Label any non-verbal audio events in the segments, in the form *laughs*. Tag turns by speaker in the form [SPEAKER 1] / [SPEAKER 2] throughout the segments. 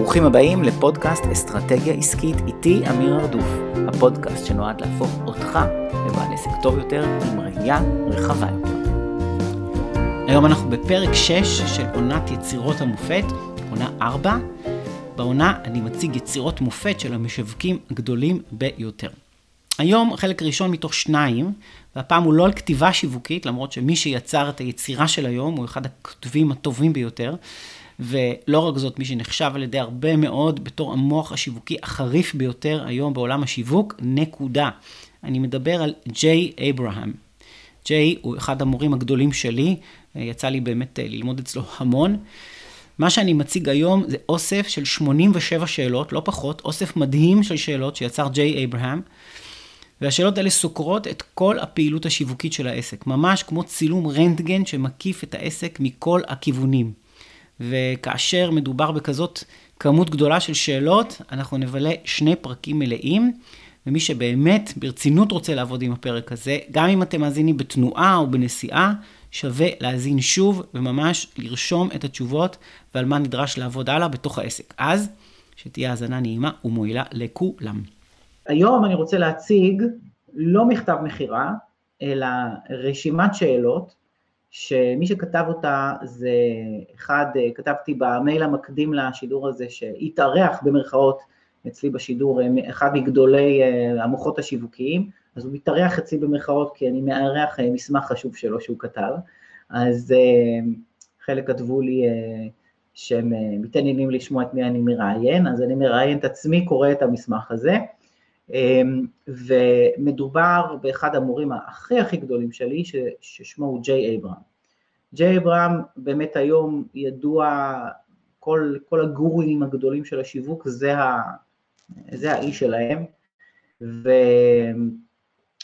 [SPEAKER 1] ברוכים הבאים לפודקאסט אסטרטגיה עסקית איתי אמיר ארדוף, הפודקאסט שנועד להפוך אותך לבעל עסק טוב יותר עם ראייה רחבה יותר. היום אנחנו בפרק 6 של עונת יצירות המופת, עונה 4. בעונה אני מציג יצירות מופת של המשווקים הגדולים ביותר. היום חלק ראשון מתוך שניים, והפעם הוא לא על כתיבה שיווקית, למרות שמי שיצר את היצירה של היום הוא אחד הכותבים הטובים ביותר. ולא רק זאת, מי שנחשב על ידי הרבה מאוד בתור המוח השיווקי החריף ביותר היום בעולם השיווק, נקודה. אני מדבר על ג'יי אברהם. ג'יי הוא אחד המורים הגדולים שלי, יצא לי באמת אה, ללמוד אצלו *laughs* המון. מה שאני מציג היום זה אוסף של 87 שאלות, לא פחות, אוסף מדהים של שאלות שיצר ג'יי אברהם. והשאלות האלה סוקרות את כל הפעילות השיווקית של העסק, ממש כמו צילום רנטגן שמקיף את העסק מכל הכיוונים. וכאשר מדובר בכזאת כמות גדולה של שאלות, אנחנו נבלה שני פרקים מלאים. ומי שבאמת ברצינות רוצה לעבוד עם הפרק הזה, גם אם אתם מאזינים בתנועה או בנסיעה, שווה להאזין שוב וממש לרשום את התשובות ועל מה נדרש לעבוד הלאה בתוך העסק. אז, שתהיה האזנה נעימה ומועילה לכולם.
[SPEAKER 2] היום אני רוצה להציג לא מכתב מכירה, אלא רשימת שאלות שמי שכתב אותה זה אחד, כתבתי במייל המקדים לשידור הזה, שהתארח במרכאות אצלי בשידור, אחד מגדולי אה, המוחות השיווקיים, אז הוא מתארח אצלי במרכאות כי אני מארח אה, מסמך חשוב שלו שהוא כתב, אז אה, חלק כתבו לי שהם מתעניינים לשמוע את מי אני מראיין, אז אני מראיין את עצמי, קורא את המסמך הזה, ומדובר באחד המורים הכי הכי גדולים שלי, ששמו הוא ג'יי אברהם. ג'יי אברהם באמת היום ידוע, כל, כל הגורים הגדולים של השיווק, זה, ה, זה האיש שלהם,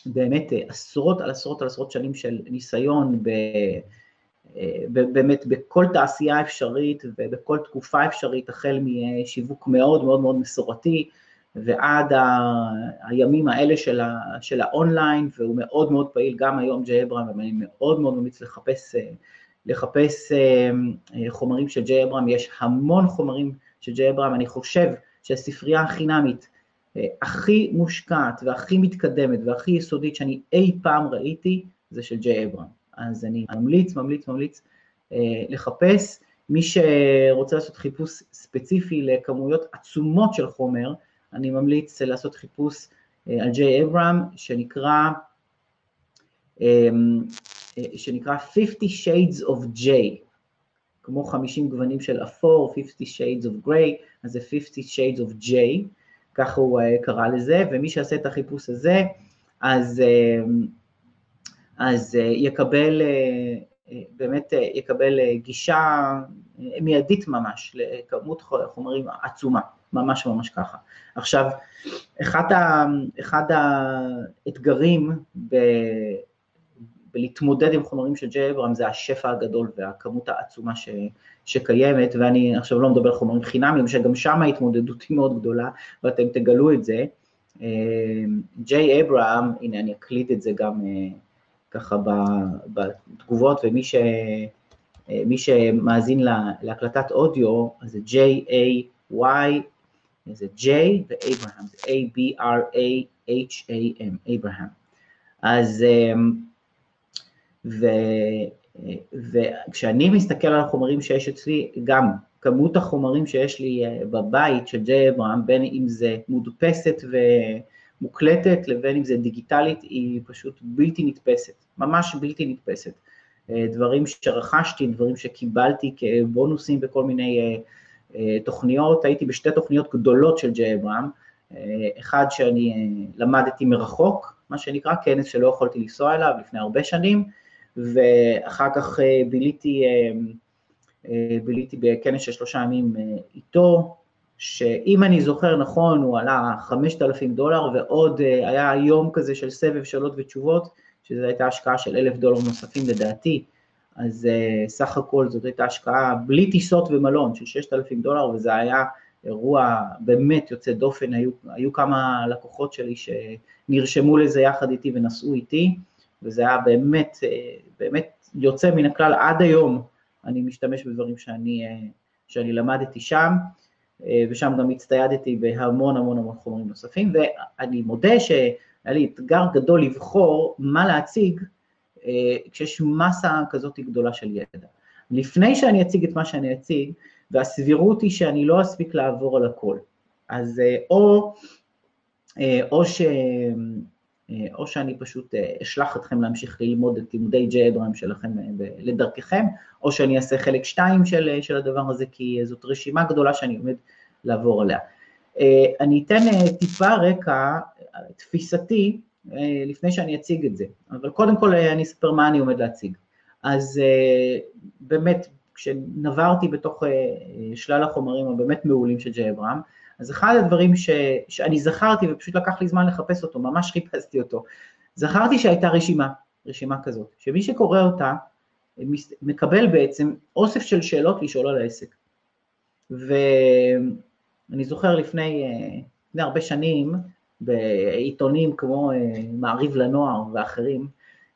[SPEAKER 2] ובאמת עשרות על עשרות על עשרות שנים של ניסיון ב... באמת בכל תעשייה אפשרית ובכל תקופה אפשרית, החל משיווק מאוד מאוד מאוד מסורתי, ועד ה, הימים האלה של, ה, של האונליין, והוא מאוד מאוד פעיל גם היום, ג'יי אברהם, ואני מאוד מאוד ממליץ לחפש, לחפש אה, חומרים של ג'יי אברהם, יש המון חומרים של ג'יי אברהם, אני חושב שהספרייה החינמית אה, הכי מושקעת והכי מתקדמת והכי יסודית שאני אי פעם ראיתי, זה של ג'יי אברהם. אז אני ממליץ, ממליץ, ממליץ אה, לחפש. מי שרוצה לעשות חיפוש ספציפי לכמויות עצומות של חומר, אני ממליץ לעשות חיפוש אה, על ג'יי אברהם, שנקרא, אמ, אה, שנקרא 50 Shades of J, כמו 50 גוונים של אפור, 50 Shades of Grey, אז זה 50 Shades of J, ככה הוא אה, קרא לזה, ומי שיעשה את החיפוש הזה, אז, אז יקבל, באמת יקבל גישה מיידית ממש לכמות חומרים עצומה. ממש ממש ככה. עכשיו, אחד, ה, אחד האתגרים ב, בלהתמודד עם חומרים של ג'יי אברהם זה השפע הגדול והכמות העצומה ש, שקיימת, ואני עכשיו לא מדבר על חומרים חינמיים, שגם שם ההתמודדות היא מאוד גדולה, ואתם תגלו את זה. אה, ג'יי אברהם, הנה אני אקליט את זה גם אה, ככה בתגובות, ומי ש... אה, מי שמאזין להקלטת אודיו, אז זה J-A-Y זה J ואברהם, זה A-B-R-A-H-A-M, אברהם. אז, אמ, ו, וכשאני מסתכל על החומרים שיש אצלי, גם כמות החומרים שיש לי אה, בבית של ג'יי אברהם, בין אם זה מודפסת ומוקלטת לבין אם זה דיגיטלית, היא פשוט בלתי נתפסת, ממש בלתי נתפסת. אה, דברים שרכשתי, דברים שקיבלתי כבונוסים בכל מיני אה, תוכניות, הייתי בשתי תוכניות גדולות של ג'יי אברהם, אה, אחד שאני אה, למדתי מרחוק, מה שנקרא, כנס שלא יכולתי לנסוע אליו לפני הרבה שנים, ואחר כך ביליתי, ביליתי בכנס של שלושה ימים איתו, שאם אני זוכר נכון הוא עלה 5,000 דולר ועוד היה יום כזה של סבב שאלות ותשובות, שזו הייתה השקעה של אלף דולר נוספים לדעתי, אז uh, סך הכל זאת הייתה השקעה בלי טיסות ומלון של 6,000 דולר, וזה היה אירוע באמת יוצא דופן, היו, היו כמה לקוחות שלי שנרשמו לזה יחד איתי ונסעו איתי, וזה היה באמת, uh, באמת יוצא מן הכלל. עד היום, אני משתמש בדברים שאני, uh, שאני למדתי שם, ושם גם הצטיידתי בהמון המון המון חומרים נוספים, ואני מודה שהיה לי אתגר גדול לבחור מה להציג כשיש מסה כזאת גדולה של ידע. לפני שאני אציג את מה שאני אציג, והסבירות היא שאני לא אספיק לעבור על הכל. אז או, או ש... אה, או שאני פשוט אה, אשלח אתכם להמשיך ללמוד את לימודי ג'יי אברהם שלכם אה, לדרככם, או שאני אעשה חלק שתיים של, של הדבר הזה, כי זאת רשימה גדולה שאני עומד לעבור עליה. אני אתן טיפה רקע תפיסתי לפני שאני אציג את זה, אבל קודם כל אני אספר מה אני עומד להציג. אז באמת, כשנברתי בתוך שלל החומרים הבאמת מעולים של ג'יי אברהם, אז אחד הדברים ש, שאני זכרתי, ופשוט לקח לי זמן לחפש אותו, ממש חיפשתי אותו, זכרתי שהייתה רשימה, רשימה כזאת, שמי שקורא אותה מקבל בעצם אוסף של שאלות לשאול על העסק. ואני זוכר לפני, לפני הרבה שנים, בעיתונים כמו אה, מעריב לנוער ואחרים,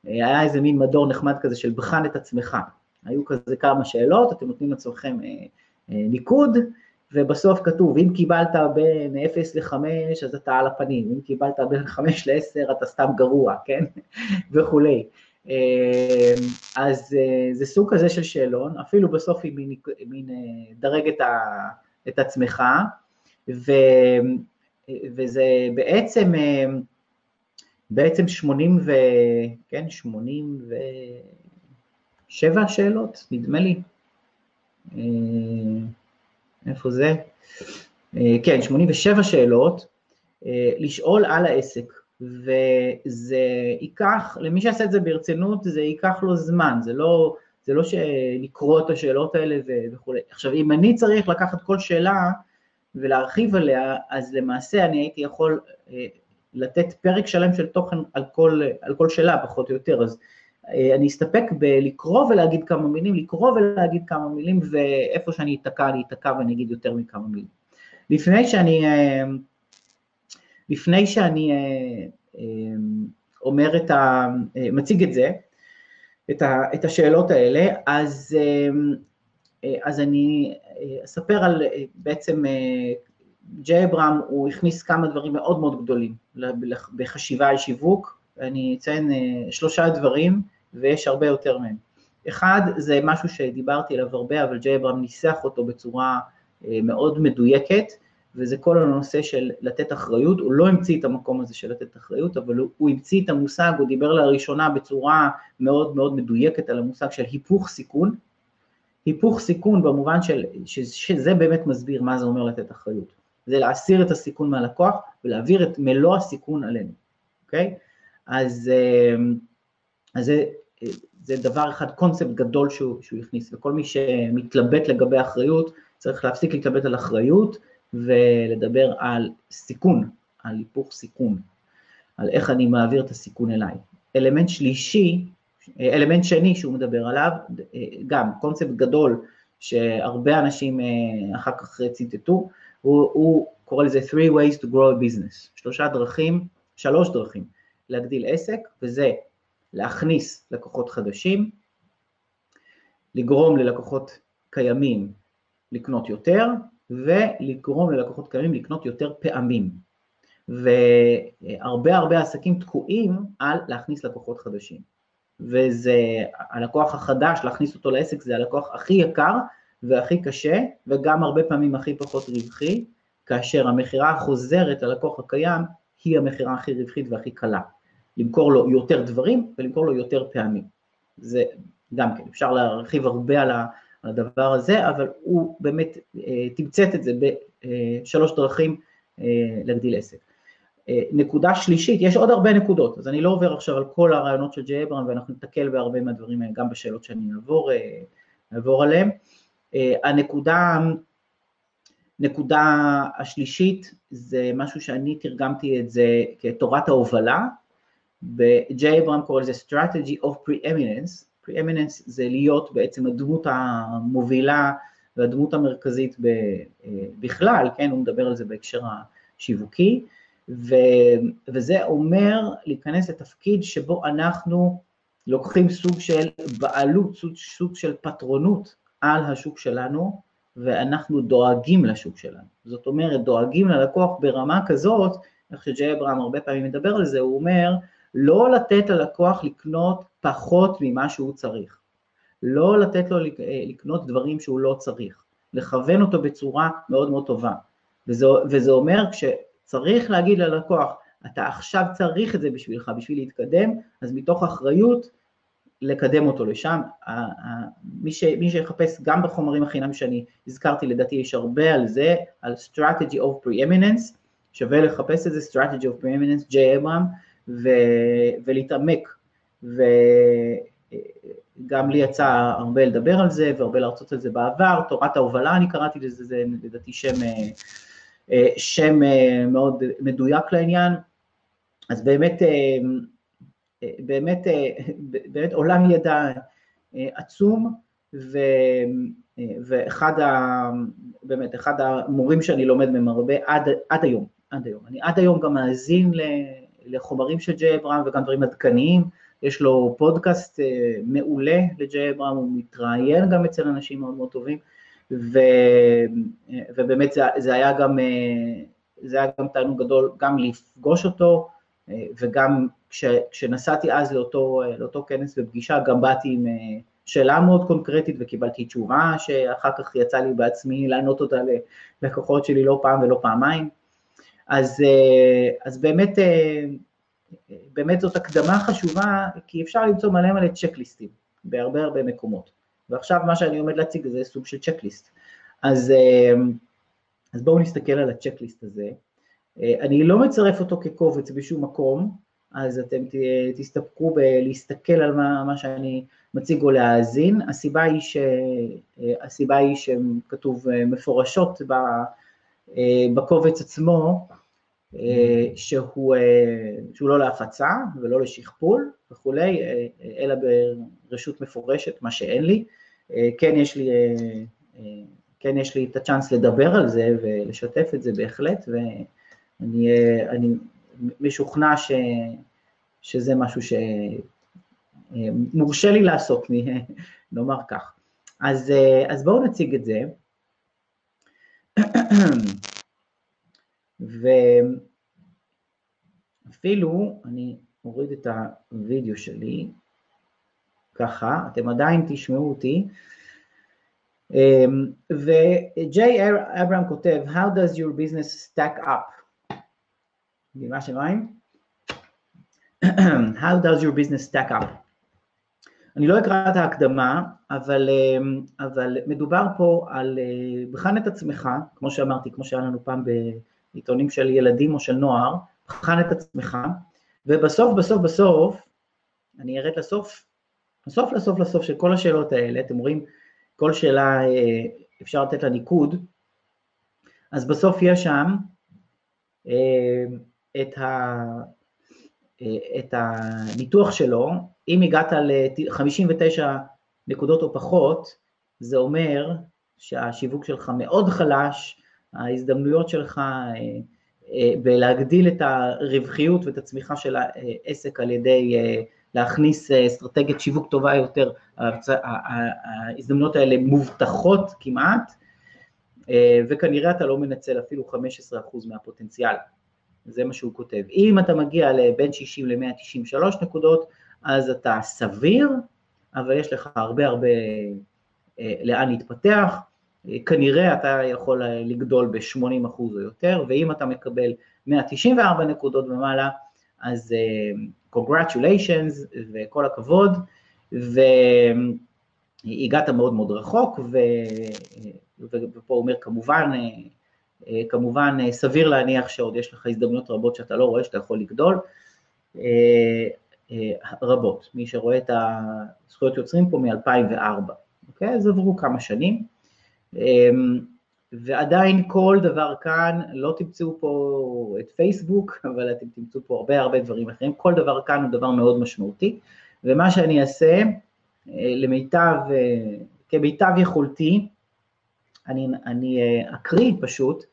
[SPEAKER 2] היה איזה מין מדור נחמד כזה של בחן את עצמך. היו כזה כמה שאלות, אתם נותנים לעצמכם אה, אה, ניקוד, ובסוף כתוב, אם קיבלת בין 0 ל-5 אז אתה על הפנים, אם קיבלת בין *laughs* 5 ל-10 אתה סתם גרוע, כן? *laughs* וכולי. אה, אז אה, זה סוג כזה של שאלון, אפילו בסוף היא מין, מין אה, דרג את, ה, את עצמך, ו, וזה בעצם, בעצם 80 ו... כן, 87 שאלות, נדמה לי. איפה זה? אה, כן, 87 שאלות, אה, לשאול על העסק, וזה ייקח, למי שיעשה את זה ברצינות, זה ייקח לו זמן, זה לא, זה לא שלקרוא את השאלות האלה וכולי. עכשיו, אם אני צריך לקחת כל שאלה ולהרחיב עליה, אז למעשה אני הייתי יכול אה, לתת פרק שלם של תוכן על כל, על כל שאלה, פחות או יותר, אז אה, אני אסתפק בלקרוא ולהגיד כמה מילים, לקרוא ולהגיד כמה מילים, ואיפה שאני אתקע, אני אתקע ואני אגיד יותר מכמה מילים. לפני שאני, אה, לפני שאני אומר את ה... מציג את זה, את, ה, את השאלות האלה, אז, אז אני אספר על בעצם ג'יי אברהם, הוא הכניס כמה דברים מאוד מאוד גדולים בחשיבה על שיווק, אני אציין שלושה דברים ויש הרבה יותר מהם. אחד, זה משהו שדיברתי עליו הרבה, אבל ג'יי אברהם ניסח אותו בצורה אה, מאוד מדויקת, וזה כל הנושא של לתת אחריות, הוא לא המציא את המקום הזה של לתת אחריות, אבל הוא, הוא המציא את המושג, הוא דיבר לראשונה בצורה מאוד מאוד מדויקת על המושג של היפוך סיכון, היפוך סיכון במובן של, ש, שזה באמת מסביר מה זה אומר לתת אחריות, זה להסיר את הסיכון מהלקוח ולהעביר את מלוא הסיכון עלינו, אוקיי? אז, אה, אז זה זה דבר אחד, קונספט גדול שהוא, שהוא הכניס, וכל מי שמתלבט לגבי אחריות, צריך להפסיק להתלבט על אחריות ולדבר על סיכון, על היפוך סיכון, על איך אני מעביר את הסיכון אליי. אלמנט שלישי, אלמנט שני שהוא מדבר עליו, גם קונספט גדול שהרבה אנשים אה, אחר כך ציטטו, הוא, הוא קורא לזה three ways to grow a business, שלושה דרכים, שלוש דרכים להגדיל עסק, וזה להכניס לקוחות חדשים, לגרום ללקוחות קיימים לקנות יותר, ולגרום ללקוחות קיימים לקנות יותר פעמים. והרבה הרבה עסקים תקועים על להכניס לקוחות חדשים. וזה, הלקוח החדש, להכניס אותו לעסק זה הלקוח הכי יקר והכי קשה, וגם הרבה פעמים הכי פחות רווחי, כאשר המכירה החוזרת ללקוח הקיים היא המכירה הכי רווחית והכי קלה. למכור לו יותר דברים ולמכור לו יותר פעמים. זה גם כן, אפשר להרחיב הרבה על הדבר הזה, אבל הוא באמת אה, תמצת את זה בשלוש דרכים אה, להגדיל עסק. אה, נקודה שלישית, יש עוד הרבה נקודות, אז אני לא עובר עכשיו על כל הרעיונות של ג'יי אברהם ואנחנו נתקל בהרבה מהדברים האלה גם בשאלות שאני אעבור, אעבור עליהן. הנקודה, נקודה השלישית זה משהו שאני תרגמתי את זה כתורת ההובלה, ב-J. אברהם קורא לזה strategy of preeminence, preeminence זה להיות בעצם הדמות המובילה והדמות המרכזית בכלל, כן, הוא מדבר על זה בהקשר השיווקי, ו, וזה אומר להיכנס לתפקיד שבו אנחנו לוקחים סוג של בעלות, סוג, סוג של פטרונות על השוק שלנו, ואנחנו דואגים לשוק שלנו. זאת אומרת, דואגים ללקוח ברמה כזאת, איך שג'יי אברהם הרבה פעמים מדבר על זה, הוא אומר, לא לתת ללקוח לקנות פחות ממה שהוא צריך. לא לתת לו לקנות דברים שהוא לא צריך. לכוון אותו בצורה מאוד מאוד טובה. וזה, וזה אומר כשצריך להגיד ללקוח, אתה עכשיו צריך את זה בשבילך, בשביל להתקדם, אז מתוך אחריות לקדם אותו לשם. מי, ש, מי שיחפש גם בחומרים החינם שאני הזכרתי, לדעתי יש הרבה על זה, על strategy of preeminence, שווה לחפש את זה, strategy of preeminence, ג'יי אברהם, ולהתעמק. וגם לי יצא הרבה לדבר על זה, והרבה להרצות על זה בעבר, תורת ההובלה אני קראתי לזה, זה לדעתי שם, שם מאוד מדויק לעניין. אז באמת באמת, אה, באמת עולם ידע אה, עצום, ו, אה, ואחד ה... באמת, אחד המורים שאני לומד מהם הרבה עד, עד היום, עד היום. אני עד היום גם מאזין לחומרים של ג'יי אברהם וגם דברים עדכניים, יש לו פודקאסט מעולה לג'יי אברהם, הוא מתראיין גם אצל אנשים מאוד מאוד טובים, ו, ובאמת זה, זה היה גם, זה היה גם תענוג גדול גם לפגוש אותו, וגם כש, כשנסעתי אז לאותו, לאותו כנס ופגישה, גם באתי עם אה, שאלה מאוד קונקרטית וקיבלתי תשובה שאחר כך יצא לי בעצמי לענות אותה ללקוחות שלי לא פעם ולא פעמיים. אז, אה, אז באמת, אה, באמת זאת הקדמה חשובה, כי אפשר למצוא מלא מלא צ'קליסטים בהרבה הרבה מקומות. ועכשיו מה שאני עומד להציג זה סוג של צ'קליסט. אז, אז בואו נסתכל על הצ'קליסט הזה. אני לא מצרף אותו כקובץ בשום מקום, אז אתם תסתפקו בלהסתכל על מה, מה שאני מציג או להאזין. הסיבה היא, ש, הסיבה היא שכתוב מפורשות בקובץ עצמו, שהוא, שהוא לא להפצה ולא לשכפול וכולי, אלא ברשות מפורשת, מה שאין לי. כן יש לי, כן יש לי את הצ'אנס לדבר על זה ולשתף את זה בהחלט, ואני משוכנע ש, שזה משהו שמורשה לי לעשות, *laughs* נאמר כך. אז, אז בואו נציג את זה. *clears throat* ואפילו, אני אוריד את הוידאו שלי, ככה, אתם עדיין תשמעו אותי. וג'יי אברהם כותב, How does your business stack up? גלימה של מים. How does your business stack up? אני לא אקרא את ההקדמה, אבל, אבל מדובר פה על אה, בחן את עצמך, כמו שאמרתי, כמו שהיה לנו פעם בעיתונים של ילדים או של נוער, בחן את עצמך, ובסוף, בסוף, בסוף, אני ארד לסוף, בסוף, לסוף, לסוף של כל השאלות האלה, אתם רואים, כל שאלה אה, אפשר לתת לה ניקוד, אז בסוף יש שם אה, את, ה, את הניתוח שלו, אם הגעת ל-59 נקודות או פחות, זה אומר שהשיווק שלך מאוד חלש, ההזדמנויות שלך אה, אה, בלהגדיל את הרווחיות ואת הצמיחה של העסק על ידי אה, להכניס אסטרטגיית שיווק טובה יותר, ההזדמנויות האלה מובטחות כמעט, וכנראה אתה לא מנצל אפילו 15% מהפוטנציאל. זה מה שהוא כותב. אם אתה מגיע לבין 60 ל-193 נקודות, אז אתה סביר, אבל יש לך הרבה הרבה אה, לאן להתפתח, אה, כנראה אתה יכול לגדול ב-80% או יותר, ואם אתה מקבל 194 נקודות ומעלה, אז uh, congratulations וכל הכבוד, והגעת מאוד מאוד רחוק, ו... ופה הוא אומר כמובן, אה, כמובן, אה, סביר להניח שעוד יש לך הזדמנויות רבות שאתה לא רואה, שאתה יכול לגדול, אה, רבות. מי שרואה את הזכויות יוצרים פה מ-2004, אוקיי? אז עברו כמה שנים, ועדיין כל דבר כאן, לא תמצאו פה את פייסבוק, *laughs* אבל אתם תמצאו פה הרבה הרבה דברים אחרים, כל דבר כאן הוא דבר מאוד משמעותי, ומה שאני אעשה, למיטב, כמיטב יכולתי, אני, אני אקריא פשוט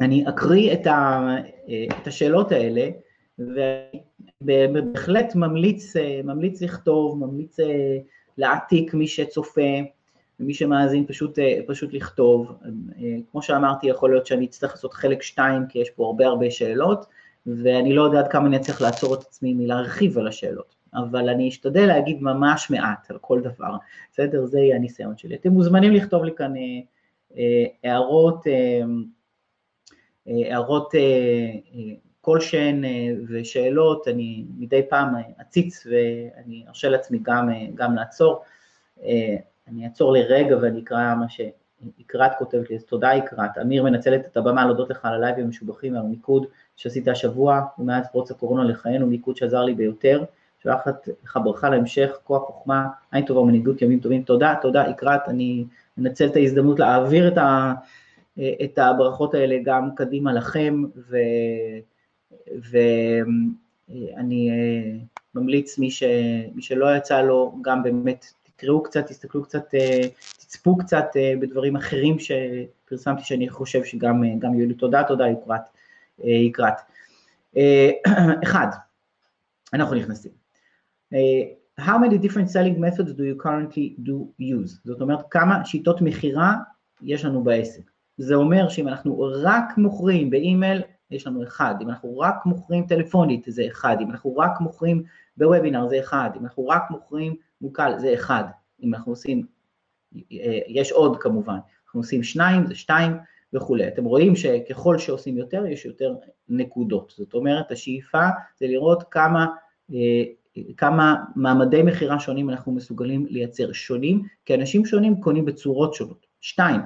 [SPEAKER 2] אני אקריא את, ה, את השאלות האלה, ובהחלט ממליץ, ממליץ לכתוב, ממליץ אה, להעתיק מי שצופה, ומי שמאזין פשוט, פשוט לכתוב. כמו שאמרתי, יכול להיות שאני אצטרך לעשות חלק שתיים, כי יש פה הרבה הרבה שאלות, ואני לא יודעת כמה אני אצליח לעצור את עצמי מלהרחיב על השאלות. אבל אני אשתדל להגיד ממש מעט על כל דבר, בסדר? זה יהיה הניסיון שלי. אתם מוזמנים לכתוב לי כאן אה, אה, הערות, אה, אה, הערות אה, אה, כלשהן אה, ושאלות, אני מדי פעם אציץ ואני ארשה לעצמי גם, אה, גם לעצור. אני אעצור לרגע ואני אקרא מה שיקרת כותבת לי, אז תודה יקרת. אמיר מנצלת את הבמה להודות לך על הלייבים המשובחים ועל המיקוד שעשית השבוע ומאז פרוץ הקורונה לחיינו, מיקוד שעזר לי ביותר. שולחת לך ברכה להמשך, כוח חוכמה, עין טובה ומנהיגות ימים טובים. תודה, תודה, יקרת, אני אנצל את ההזדמנות להעביר את, ה, את הברכות האלה גם קדימה לכם, ו, ואני אה, ממליץ מי, ש, מי שלא יצא לו, גם באמת תקראו קצת, תסתכלו קצת, אה, תצפו קצת אה, בדברים אחרים שפרסמתי שאני חושב שגם יהיו לי. תודה, תודה, יקרת. יקרת. *clears throat* אחד, אנחנו נכנסים. How many different selling methods do you currently do use? זאת אומרת, כמה שיטות מכירה יש לנו בעסק. זה אומר שאם אנחנו רק מוכרים באימייל, יש לנו אחד, אם אנחנו רק מוכרים טלפונית זה אחד, אם אנחנו רק מוכרים בוובינר זה אחד, אם אנחנו רק מוכרים מוקל זה אחד, אם אנחנו עושים, אה, יש עוד כמובן, אנחנו עושים שניים זה שתיים וכולי. אתם רואים שככל שעושים יותר יש יותר נקודות, זאת אומרת השאיפה זה לראות כמה אה, כמה מעמדי מכירה שונים אנחנו מסוגלים לייצר שונים, כי אנשים שונים קונים בצורות שונות. שתיים,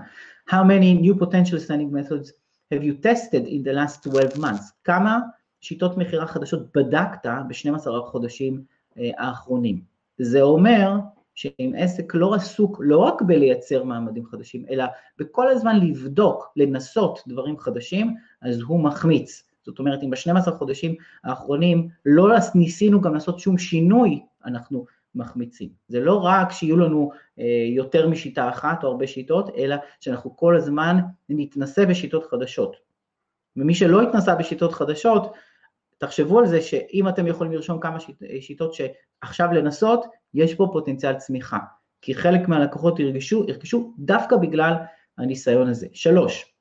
[SPEAKER 2] how many new potential standing methods have you tested in the last 12 months? כמה שיטות מכירה חדשות בדקת ב-12 החודשים אה, האחרונים? זה אומר שאם עסק לא עסוק לא רק בלייצר מעמדים חדשים, אלא בכל הזמן לבדוק, לנסות דברים חדשים, אז הוא מחמיץ. זאת אומרת, אם ב-12 חודשים האחרונים לא ניסינו גם לעשות שום שינוי, אנחנו מחמיצים. זה לא רק שיהיו לנו אה, יותר משיטה אחת או הרבה שיטות, אלא שאנחנו כל הזמן נתנסה בשיטות חדשות. ומי שלא התנסה בשיטות חדשות, תחשבו על זה שאם אתם יכולים לרשום כמה שיט, שיטות שעכשיו לנסות, יש פה פוטנציאל צמיחה. כי חלק מהלקוחות ירגשו, ירכשו דווקא בגלל הניסיון הזה. שלוש,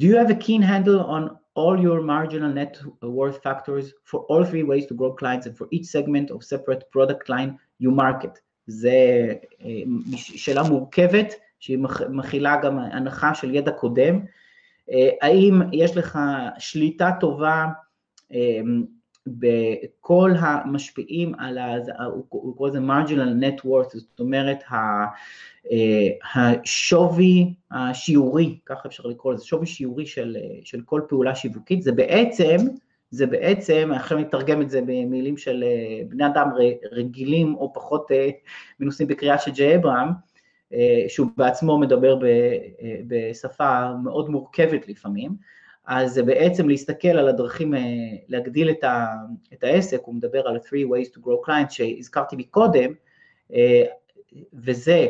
[SPEAKER 2] Do you have a keen handle on all your marginal net worth factors for all three ways to grow clients and for each segment of separate product line you market. זה שאלה מורכבת שהיא מכילה גם הנחה של ידע קודם. האם יש לך שליטה טובה בכל המשפיעים על, ה, הוא קורא לזה marginal net worth, זאת אומרת אה, השווי השיעורי, ככה אפשר לקרוא לזה, שווי שיעורי של, של כל פעולה שיווקית, זה בעצם, זה בעצם, עכשיו נתרגם את זה במילים של אה, בני אדם רגילים או פחות אה, מנוסים בקריאה של ג'יי אברהם, שהוא בעצמו מדבר בשפה מאוד מורכבת לפעמים, אז זה בעצם להסתכל על הדרכים להגדיל את, ה, את העסק, הוא מדבר על ה-three ways to grow clients שהזכרתי מקודם, וזה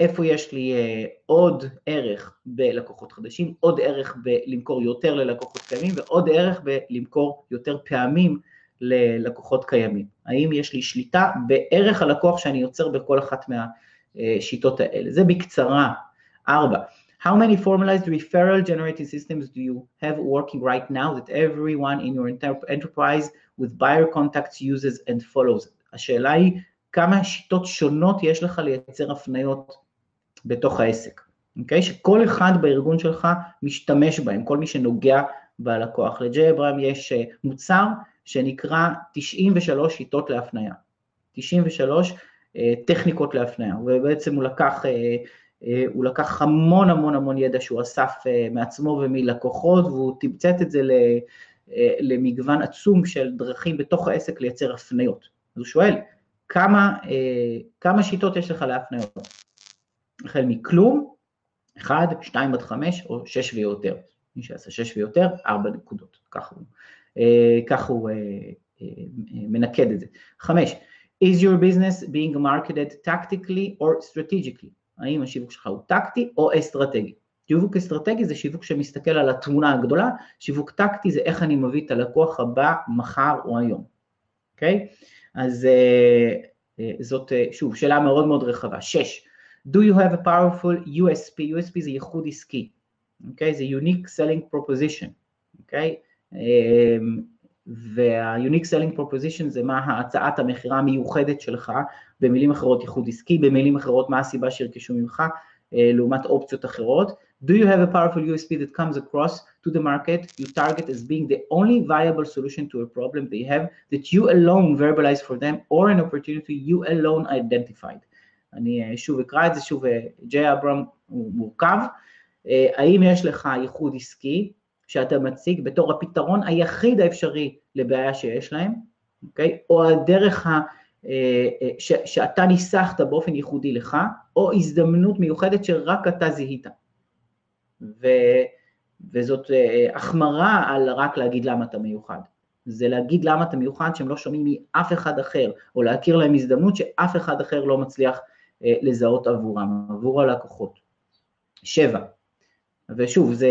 [SPEAKER 2] איפה יש לי אה, עוד ערך בלקוחות חדשים, עוד ערך בלמכור יותר ללקוחות קיימים ועוד ערך בלמכור יותר פעמים ללקוחות קיימים. האם יש לי שליטה בערך הלקוח שאני יוצר בכל אחת מהשיטות האלה. זה בקצרה. ארבע, How many formalized referral generating systems do you have working right now that everyone in your enterprise with buyer contacts uses and follows? השאלה היא, כמה שיטות שונות יש לך לייצר הפניות בתוך העסק, אוקיי? שכל אחד בארגון שלך משתמש בהם, כל מי שנוגע בלקוח. לג'יי אברהם יש אה, מוצר שנקרא 93 שיטות להפניה, 93 אה, טכניקות להפניה, ובעצם הוא לקח, אה, הוא לקח המון המון המון ידע שהוא אסף מעצמו ומלקוחות, והוא תמצת את זה למגוון עצום של דרכים בתוך העסק לייצר הפניות. אז הוא שואל, כמה, כמה שיטות יש לך להפניות? החל מכלום, 1, 2 עד 5 או 6 ויותר. מי שעשה 6 ויותר, 4 נקודות. כך הוא, אה, כך הוא אה, אה, מנקד את זה. 5. is your business being marketed tactically or strategically? האם השיווק שלך הוא טקטי או אסטרטגי? שיווק אסטרטגי זה שיווק שמסתכל על התמונה הגדולה, שיווק טקטי זה איך אני מביא את הלקוח הבא מחר או היום, אוקיי? Okay? אז זאת, שוב, שאלה מאוד מאוד רחבה. שש, Do you have a powerful USP? USP זה ייחוד עסקי, אוקיי? Okay? זה unique selling proposition, אוקיי? Okay? וה-unique selling proposition זה מה הצעת המכירה המיוחדת שלך, במילים אחרות ייחוד עסקי, במילים אחרות מה הסיבה שירכשו ממך, לעומת אופציות אחרות. Do you have a powerful USP that comes across to the market you target as being the only viable solution to a problem they have that you alone verbalize for them or an opportunity you alone identified? אני שוב אקרא את זה, שוב ג'יי אברהם הוא מורכב. האם יש לך ייחוד עסקי שאתה מציג בתור הפתרון היחיד האפשרי לבעיה שיש להם, אוקיי? או הדרך ה... ש, שאתה ניסחת באופן ייחודי לך, או הזדמנות מיוחדת שרק אתה זיהית. ו, וזאת החמרה על רק להגיד למה אתה מיוחד. זה להגיד למה אתה מיוחד שהם לא שומעים מאף אחד אחר, או להכיר להם הזדמנות שאף אחד אחר לא מצליח לזהות עבורם, עבור הלקוחות. שבע, ושוב, זה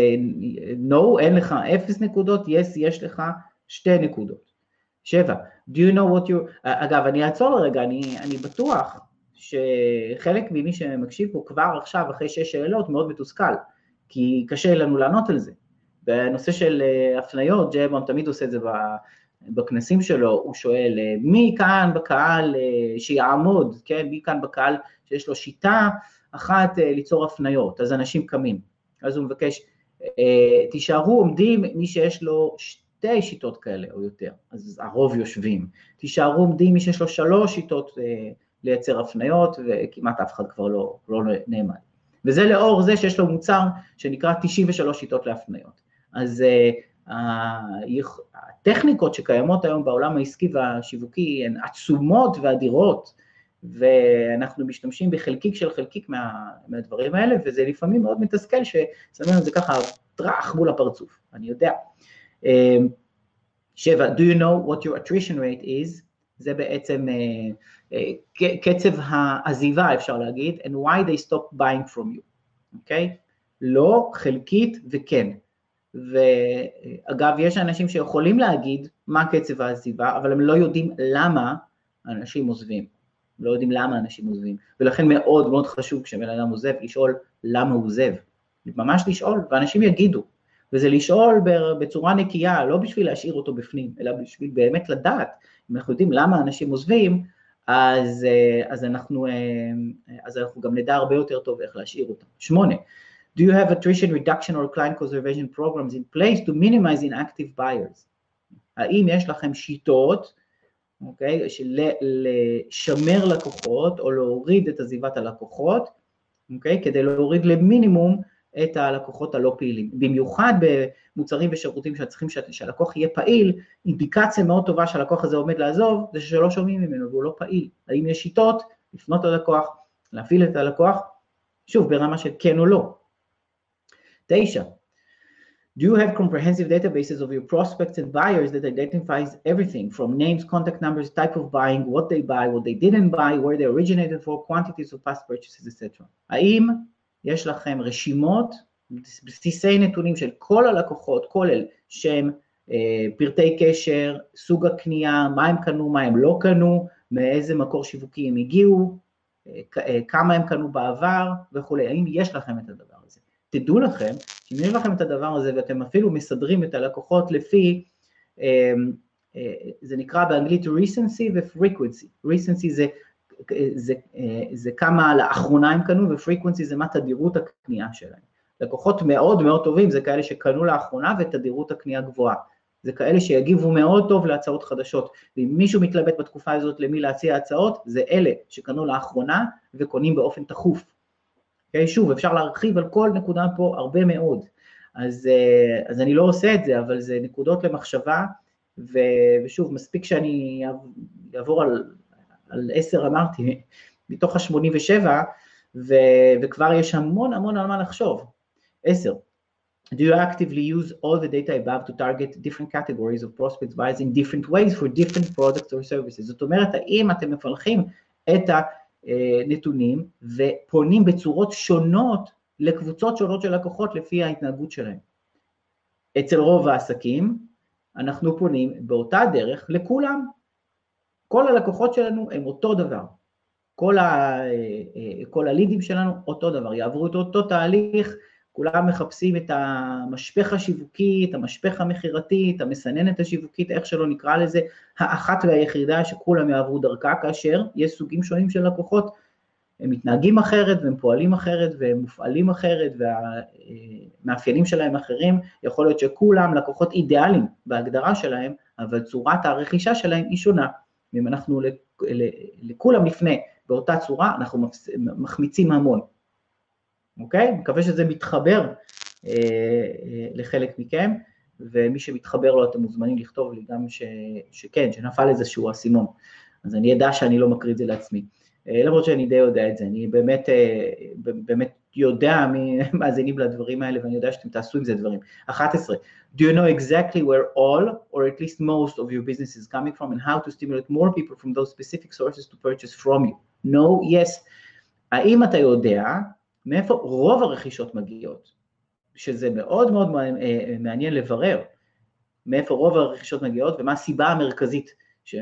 [SPEAKER 2] no, אין לך אפס נקודות, yes, יש לך שתי נקודות. שבע, do you know what you... אגב, אני אעצור לרגע, אני, אני בטוח שחלק ממי שמקשיב פה כבר עכשיו, אחרי שש שאלות, מאוד מתוסכל, כי קשה לנו לענות על זה. בנושא של הפניות, ג'ייברם תמיד עושה את זה בכנסים שלו, הוא שואל, מי כאן בקהל שיעמוד, כן, מי כאן בקהל שיש לו שיטה אחת ליצור הפניות, אז אנשים קמים. אז הוא מבקש, תישארו עומדים מי שיש לו שתי שיטות כאלה או יותר, אז הרוב יושבים. תישארו עומדים מי שיש לו שלוש שיטות לייצר הפניות, וכמעט אף אחד כבר לא, לא נעמד. וזה לאור זה שיש לו מוצר שנקרא 93 שיטות להפניות. אז הטכניקות שקיימות היום בעולם העסקי והשיווקי הן עצומות ואדירות, ואנחנו משתמשים בחלקיק של חלקיק מה, מהדברים האלה, וזה לפעמים מאוד מתסכל ששמים את זה ככה טראח מול הפרצוף, אני יודע. שבע, do you know what your attrition rate is? זה בעצם uh, uh, קצב העזיבה אפשר להגיד, and why they stop buying from you, אוקיי? Okay? לא, חלקית וכן. ואגב, יש אנשים שיכולים להגיד מה קצב העזיבה, אבל הם לא יודעים למה אנשים עוזבים. לא יודעים למה אנשים עוזבים, ולכן מאוד מאוד חשוב כשבן אדם עוזב, לשאול למה הוא עוזב. ממש לשאול, ואנשים יגידו. וזה לשאול בצורה נקייה, לא בשביל להשאיר אותו בפנים, אלא בשביל באמת לדעת. אם אנחנו יודעים למה אנשים עוזבים, אז, אז, אנחנו, אז אנחנו גם נדע הרבה יותר טוב איך להשאיר אותם. שמונה, Do you have attrition reduction or client conservation programs in place to minimize inactive buyers? האם יש לכם שיטות אוקיי? של לשמר לקוחות או להוריד את עזיבת הלקוחות, אוקיי? כדי להוריד למינימום את הלקוחות הלא פעילים. במיוחד במוצרים ושירותים שצריכים שהלקוח יהיה פעיל, אינדיקציה מאוד טובה שהלקוח הזה עומד לעזוב, זה שלא שומעים ממנו והוא לא פעיל. האם יש שיטות לפנות ללקוח, להפעיל את הלקוח, שוב, ברמה של כן או לא. תשע, Do you have comprehensive databases of your prospects and buyers that identifies everything from names, contact numbers, type of buying, what they buy, what they didn't buy, where they originated for, quantities of past purchases, etc. האם יש לכם רשימות, בסיסי נתונים של כל הלקוחות, כולל שם, פרטי קשר, סוג הקנייה, מה הם קנו, מה הם לא קנו, מאיזה מקור שיווקי הם הגיעו, כמה הם קנו בעבר וכולי, האם יש לכם את הדבר הזה? תדעו לכם, אם יש לכם את הדבר הזה ואתם אפילו מסדרים את הלקוחות לפי, זה נקרא באנגלית recency ו-frequency, recency זה, זה, זה כמה לאחרונה הם קנו ו-frequency זה מה תדירות הקנייה שלהם. לקוחות מאוד מאוד טובים זה כאלה שקנו לאחרונה ותדירות הקנייה גבוהה. זה כאלה שיגיבו מאוד טוב להצעות חדשות, ואם מישהו מתלבט בתקופה הזאת למי להציע הצעות, זה אלה שקנו לאחרונה וקונים באופן תכוף. Okay, שוב, אפשר להרחיב על כל נקודה פה הרבה מאוד, אז, אז אני לא עושה את זה, אבל זה נקודות למחשבה, ו, ושוב, מספיק שאני אעבור על, על עשר, אמרתי, מתוך ה-87, וכבר יש המון המון על מה לחשוב. עשר, Do you actively use all the data above to target different categories of prospects buyers in different ways for different products or services? זאת אומרת, האם אתם מפלחים את הנתונים ופונים בצורות שונות לקבוצות שונות של לקוחות לפי ההתנהגות שלהם? אצל רוב העסקים אנחנו פונים באותה דרך לכולם. כל הלקוחות שלנו הם אותו דבר. כל, ה, כל הלידים שלנו אותו דבר, יעברו את אותו תהליך, כולם מחפשים את המשפך השיווקי, את המשפך המכירתי, את המסננת השיווקית, איך שלא נקרא לזה, האחת והיחידה שכולם יעברו דרכה, כאשר יש סוגים שונים של לקוחות, הם מתנהגים אחרת והם פועלים אחרת והם מופעלים אחרת והמאפיינים שלהם אחרים, יכול להיות שכולם לקוחות אידיאליים בהגדרה שלהם, אבל צורת הרכישה שלהם היא שונה. ואם אנחנו לכולם נפנה באותה צורה, אנחנו מחמיצים המון. אוקיי? מקווה שזה מתחבר אה, אה, לחלק מכם, ומי שמתחבר לו אתם מוזמנים לכתוב לי גם ש, שכן, שנפל איזשהו אסימון. אז אני אדע שאני לא מקריא את זה לעצמי. אה, למרות שאני די יודע את זה, אני באמת, אה, באמת יודע מי *laughs* מאזינים לדברים האלה ואני יודע שאתם תעשו עם זה דברים. 11. Do you know exactly where all or at least most of your business is coming from and how to stimulate more people from those specific sources to purchase from you? No, yes. האם אתה יודע מאיפה רוב הרכישות מגיעות? שזה מאוד מאוד אה, מעניין לברר מאיפה רוב הרכישות מגיעות ומה הסיבה המרכזית ש,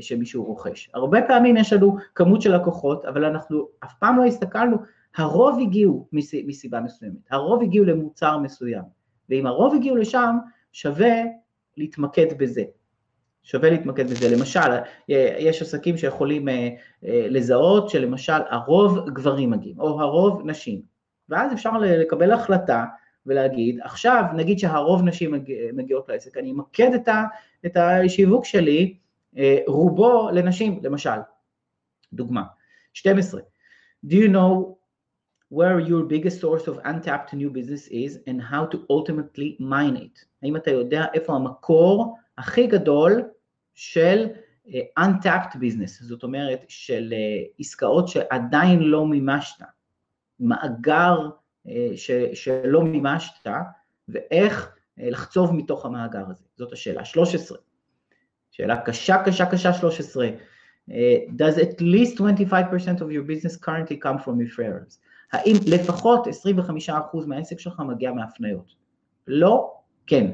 [SPEAKER 2] שמישהו רוכש. הרבה פעמים יש לנו כמות של לקוחות, אבל אנחנו אף פעם לא הסתכלנו, הרוב הגיעו מסיבה מסוימת, הרוב הגיעו למוצר מסוים, ואם הרוב הגיעו לשם, שווה להתמקד בזה. שווה להתמקד בזה. למשל, יש עסקים שיכולים אה, אה, לזהות שלמשל הרוב גברים מגיעים, או הרוב נשים, ואז אפשר לקבל החלטה ולהגיד, עכשיו נגיד שהרוב נשים מגיעות לעסק, אני אמקד את השיווק שלי אה, רובו לנשים, למשל. דוגמה. 12. Do you know where your biggest source of untapped new business is and how to ultimately mine it? האם אתה יודע איפה המקור הכי גדול של uh, untapped business, זאת אומרת של uh, עסקאות שעדיין לא מימשת, מאגר uh, ש, שלא מימשת, ואיך לחצוב מתוך המאגר הזה, זאת השאלה. 13. שאלה קשה, קשה, קשה 13. Uh, does at least 25% of your business currently come from referrals? האם לפחות 25% מהעסק שלך מגיע מהפניות? לא, כן.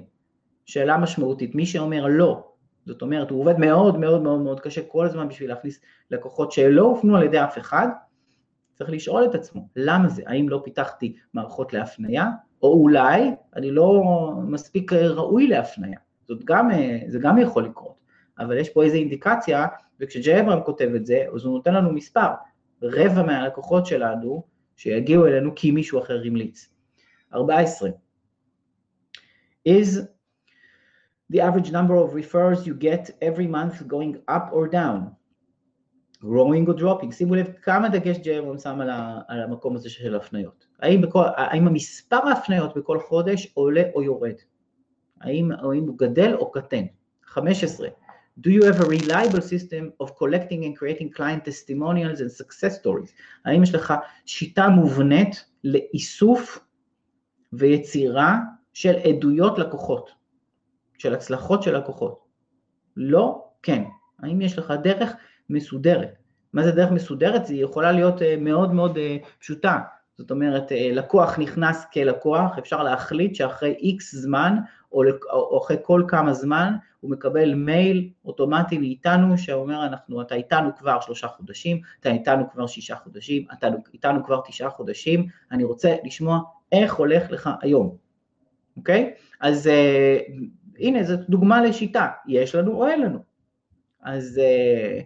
[SPEAKER 2] שאלה משמעותית. מי שאומר לא, זאת אומרת, הוא עובד מאוד מאוד מאוד מאוד קשה כל הזמן בשביל להכניס לקוחות שלא הופנו על ידי אף אחד, צריך לשאול את עצמו, למה זה? האם לא פיתחתי מערכות להפניה? או אולי אני לא מספיק ראוי להפניה. זאת גם, אה, זה גם יכול לקרות. אבל יש פה איזו אינדיקציה, וכשג'יי אברהם כותב את זה, אז הוא נותן לנו מספר, רבע מהלקוחות שלנו שיגיעו אלינו כי מישהו אחר המליץ. 14. is the average number of referrals you get every month going up or down, growing or dropping. שימו לב כמה דגש אברהם שם על, על המקום הזה של הפניות. האם, בכל, האם המספר ההפניות בכל חודש עולה או יורד? האם, האם הוא גדל או קטן? 15. Do you have a reliable system of collecting and creating client testimonials and success stories? האם יש לך שיטה מובנית לאיסוף ויצירה של עדויות לקוחות, של הצלחות של לקוחות? לא, כן. האם יש לך דרך מסודרת? מה זה דרך מסודרת? היא יכולה להיות אה, מאוד מאוד אה, פשוטה. זאת אומרת, אה, לקוח נכנס כלקוח, אפשר להחליט שאחרי איקס זמן, או, אחרי כל כמה זמן, הוא מקבל מייל אוטומטי מאיתנו שאומר אנחנו, אתה איתנו כבר שלושה חודשים, אתה איתנו כבר שישה חודשים, אתה איתנו כבר תשעה חודשים, אני רוצה לשמוע איך הולך לך היום, אוקיי? אז הנה, זו דוגמה לשיטה, יש לנו או אין לנו. אז, uh,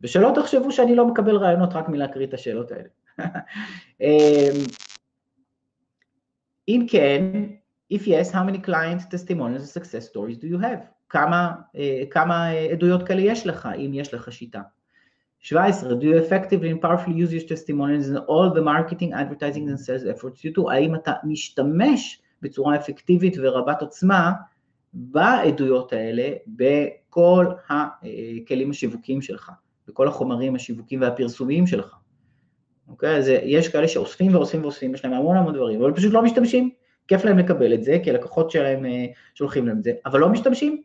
[SPEAKER 2] ושלא תחשבו שאני לא מקבל רעיונות רק מלהקריא את השאלות האלה. um, אם כן, if yes, how many client testimonials and success stories do you have? כמה, כמה עדויות כאלה יש לך, אם יש לך שיטה. 17. Do you effectively and powerfully use your testimonials in all the marketing, advertising and sales efforts you do? האם אתה משתמש בצורה אפקטיבית ורבת עוצמה בעדויות האלה בכל הכלים השיווקיים שלך, בכל החומרים השיווקיים והפרסומיים שלך. אוקיי? אז יש כאלה שאוספים ואוספים ואוספים, יש להם המון המון דברים, אבל פשוט לא משתמשים. כיף להם לקבל את זה, כי הלקוחות שלהם שולחים להם את זה, אבל לא משתמשים.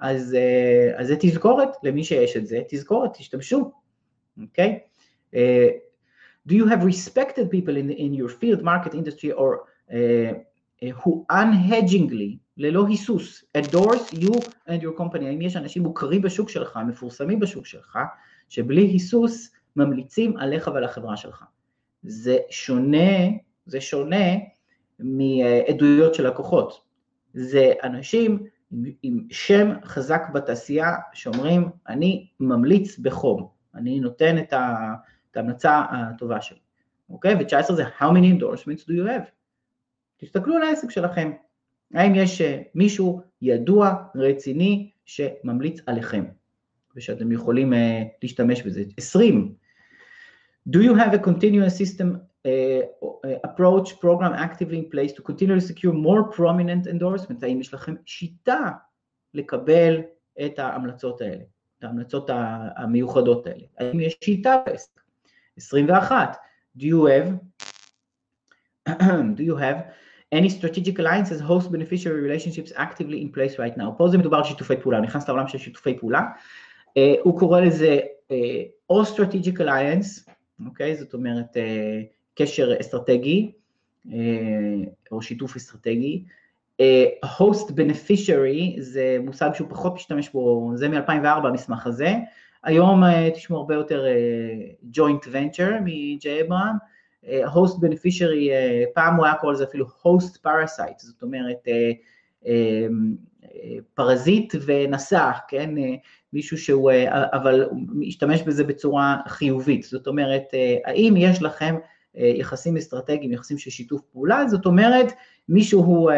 [SPEAKER 2] אז, uh, אז זה תזכורת למי שיש את זה, תזכורת, תשתמשו, אוקיי? Okay? Uh, do you have respected people in, in your field, market, industry, or uh, who unhedgingly, ללא היסוס, adores you and your company, האם יש אנשים מוכרים בשוק שלך, מפורסמים בשוק שלך, שבלי היסוס ממליצים עליך ועל החברה שלך. זה שונה, זה שונה מעדויות של לקוחות. זה אנשים עם, שם חזק בתעשייה שאומרים, אני ממליץ בחום, אני נותן את ההמלצה הטובה שלי, אוקיי? ו-19 זה How many endorsements do you have? תסתכלו על העסק שלכם, האם יש אה, מישהו ידוע, רציני, שממליץ עליכם, ושאתם יכולים uh, להשתמש בזה. 20. Do you have a continuous system uh, approach program actively in place to continue to secure more prominent endorsements? האם יש לכם שיטה לקבל את ההמלצות האלה, את ההמלצות המיוחדות האלה? האם יש שיטה בעסק? 21. Do you have, *clears throat* do you have any strategic alliances, host beneficiary relationships actively in place right now. פה זה מדובר על שיתופי פעולה, נכנס לעולם של שיתופי פעולה. Uh, הוא קורא לזה uh, או strategic alliance, אוקיי? Okay? זאת אומרת uh, קשר אסטרטגי, uh, או שיתוף אסטרטגי. Uh, host beneficiary זה מושג שהוא פחות משתמש בו, זה מ-2004 המסמך הזה. היום uh, תשמעו הרבה יותר uh, joint venture מג'יי אברהם. Host uh, beneficiary, uh, פעם הוא היה קורא לזה אפילו host parasite, זאת אומרת uh, פרזיט ונשא, כן, מישהו שהוא, אבל הוא משתמש בזה בצורה חיובית, זאת אומרת, האם יש לכם יחסים אסטרטגיים, יחסים של שיתוף פעולה, זאת אומרת, מישהו,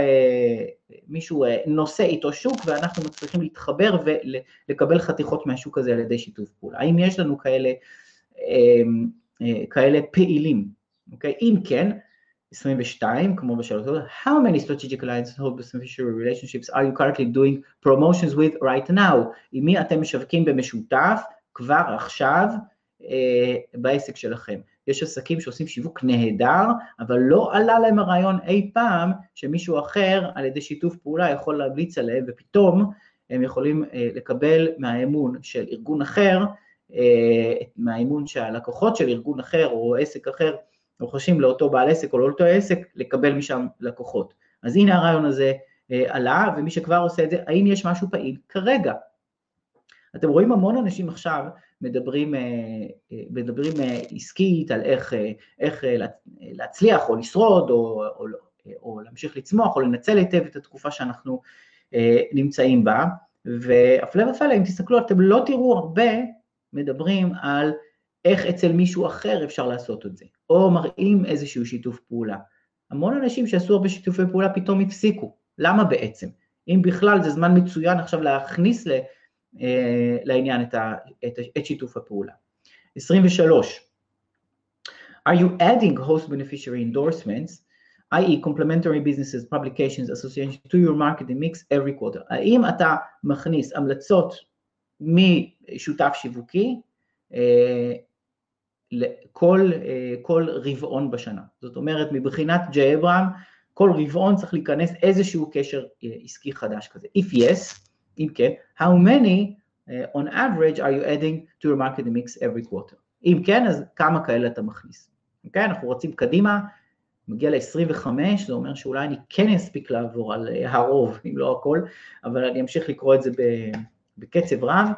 [SPEAKER 2] מישהו נושא איתו שוק ואנחנו מצליחים להתחבר ולקבל חתיכות מהשוק הזה על ידי שיתוף פעולה, האם יש לנו כאלה, כאלה פעילים? אוקיי? אם כן, 22, כמו בשאלות, How many strategic alliances hold beneficiary relationships are you currently doing promotions with right now? עם מי אתם משווקים במשותף כבר עכשיו אה, בעסק שלכם? יש עסקים שעושים שיווק נהדר, אבל לא עלה להם הרעיון אי פעם שמישהו אחר על ידי שיתוף פעולה יכול להמליץ עליהם, ופתאום הם יכולים אה, לקבל מהאמון של ארגון אחר, אה, מהאמון שהלקוחות של ארגון אחר או עסק אחר רוכשים לאותו בעל עסק או לאותו עסק, לקבל משם לקוחות. אז הנה הרעיון הזה אה, עלה, ומי שכבר עושה את זה, האם יש משהו פעיל כרגע? אתם רואים המון אנשים עכשיו מדברים, אה, אה, מדברים אה, עסקית על איך, אה, איך אה, להצליח או לשרוד או, או, או, או להמשיך לצמוח או לנצל היטב את התקופה שאנחנו אה, נמצאים בה, והפלא ופלא, אם תסתכלו, אתם לא תראו הרבה מדברים על איך אצל מישהו אחר אפשר לעשות את זה, או מראים איזשהו שיתוף פעולה. המון אנשים שעשו הרבה שיתופי פעולה פתאום הפסיקו, למה בעצם? אם בכלל זה זמן מצוין עכשיו להכניס ל, אה, לעניין את, ה, את, את שיתוף הפעולה. 23. Are you adding host beneficiary endorsements, i.e. complementary businesses, publications, associations to your marketing mix every quarter? האם אתה מכניס המלצות משותף שיווקי אה, כל, אה, כל רבעון בשנה. זאת אומרת, מבחינת ג'יי אברהם, כל רבעון צריך להיכנס איזשהו קשר אה, עסקי חדש כזה. If yes, אם כן, how many uh, on average are you adding to your marketing mix every quarter? אם כן, אז כמה כאלה אתה מכניס. אוקיי? Okay? אנחנו רצים קדימה, מגיע ל-25, זה אומר שאולי אני כן אספיק לעבור על הרוב, אם לא הכל, אבל אני אמשיך לקרוא את זה בקצב רב.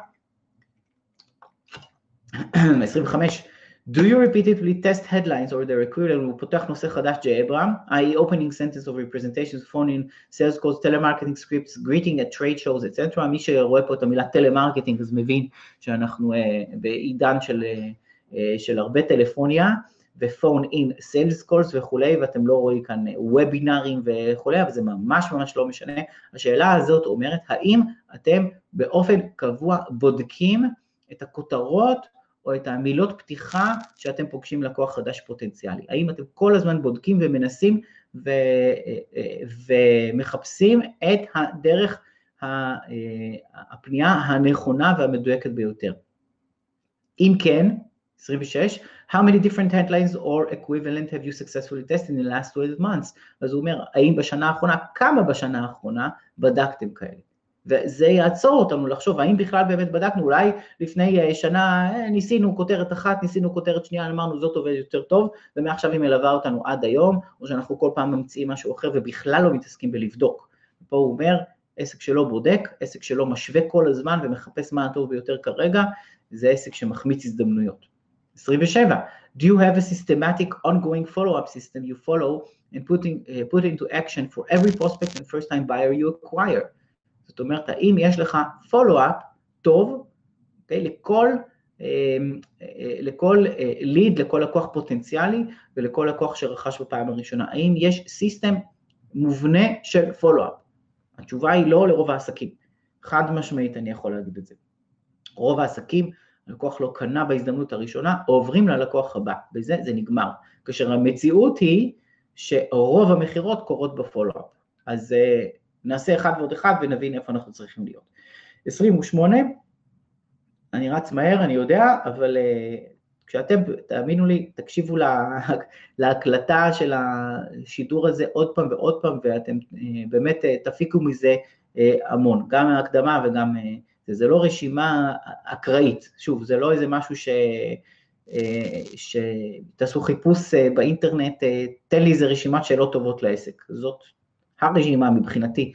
[SPEAKER 2] *clears throat* 25, Do you repeatedly test headlines or their equivalent? הוא פותח נושא חדש ג'יי אברהם, i.e. opening sentence of representations, phone in, sales calls, telemarketing scripts, greeting at trade shows, etc. מי שרואה פה את המילה טלמרקטינג אז מבין שאנחנו uh, בעידן של, uh, של הרבה טלפוניה, ו phone in sales calls וכולי, ואתם לא רואים כאן וובינרים וכולי, אבל זה ממש ממש לא משנה. השאלה הזאת אומרת, האם אתם באופן קבוע בודקים את הכותרות או את המילות פתיחה שאתם פוגשים לקוח חדש פוטנציאלי. האם אתם כל הזמן בודקים ומנסים ו, ומחפשים את הדרך הפנייה הנכונה והמדויקת ביותר. אם כן, 26, How many different headlines or equivalent have you successfully tested in the last 12 months? אז הוא אומר, האם בשנה האחרונה, כמה בשנה האחרונה בדקתם כאלה? וזה יעצור אותנו לחשוב האם בכלל באמת בדקנו, אולי לפני אה, שנה אה, ניסינו כותרת אחת, ניסינו כותרת שנייה, אמרנו זאת עובדת יותר טוב, ומעכשיו היא מלווה אותנו עד היום, או שאנחנו כל פעם ממציאים משהו אחר ובכלל לא מתעסקים בלבדוק. פה הוא אומר, עסק שלא בודק, עסק שלא משווה כל הזמן ומחפש מה הטוב ביותר כרגע, זה עסק שמחמיץ הזדמנויות. 27. Do you have a systematic ongoing follow-up system you follow and putting, uh, put into action for every prospect and first time buyer you acquire? זאת אומרת, האם יש לך follow-up טוב, okay, אוקיי? לכל, אמ, אה, לכל ליד, אה, לכל לקוח פוטנציאלי ולכל לקוח שרכש בפעם הראשונה? האם יש סיסטם מובנה של follow-up? התשובה היא לא לרוב העסקים. חד משמעית אני יכול להגיד את זה. רוב העסקים, הלקוח לא קנה בהזדמנות הראשונה, עוברים ללקוח הבא, בזה זה נגמר. כאשר המציאות היא שרוב המכירות קורות בפולו-אפ. אז uh, נעשה אחד ועוד אחד ונבין איפה אנחנו צריכים להיות. 28, אני רץ מהר, אני יודע, אבל uh, כשאתם, תאמינו לי, תקשיבו לה, *laughs* להקלטה של השידור הזה עוד פעם ועוד פעם, ואתם uh, באמת uh, תפיקו מזה uh, המון, גם מההקדמה וגם... Uh, זה לא רשימה אקראית, שוב, זה לא איזה משהו ש... שתעשו חיפוש באינטרנט, תן לי איזה רשימת שאלות טובות לעסק, זאת הרשימה מבחינתי,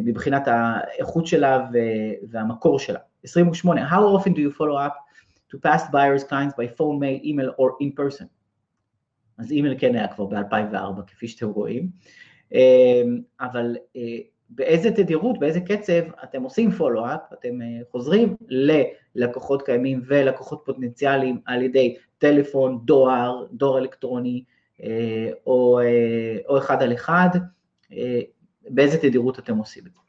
[SPEAKER 2] מבחינת האיכות שלה והמקור שלה. 28, How often do you follow up to past buyers clients by phone, mail, email or in person? אז אימייל כן היה כבר ב-2004, כפי שאתם רואים, אבל באיזה תדירות, באיזה קצב אתם עושים פולו-אפ, אתם אה, חוזרים ללקוחות קיימים ולקוחות פוטנציאליים על ידי טלפון, דואר, דואר אלקטרוני אה, או, אה, או אחד על אחד, באיזה תדירות אתם עושים את זה,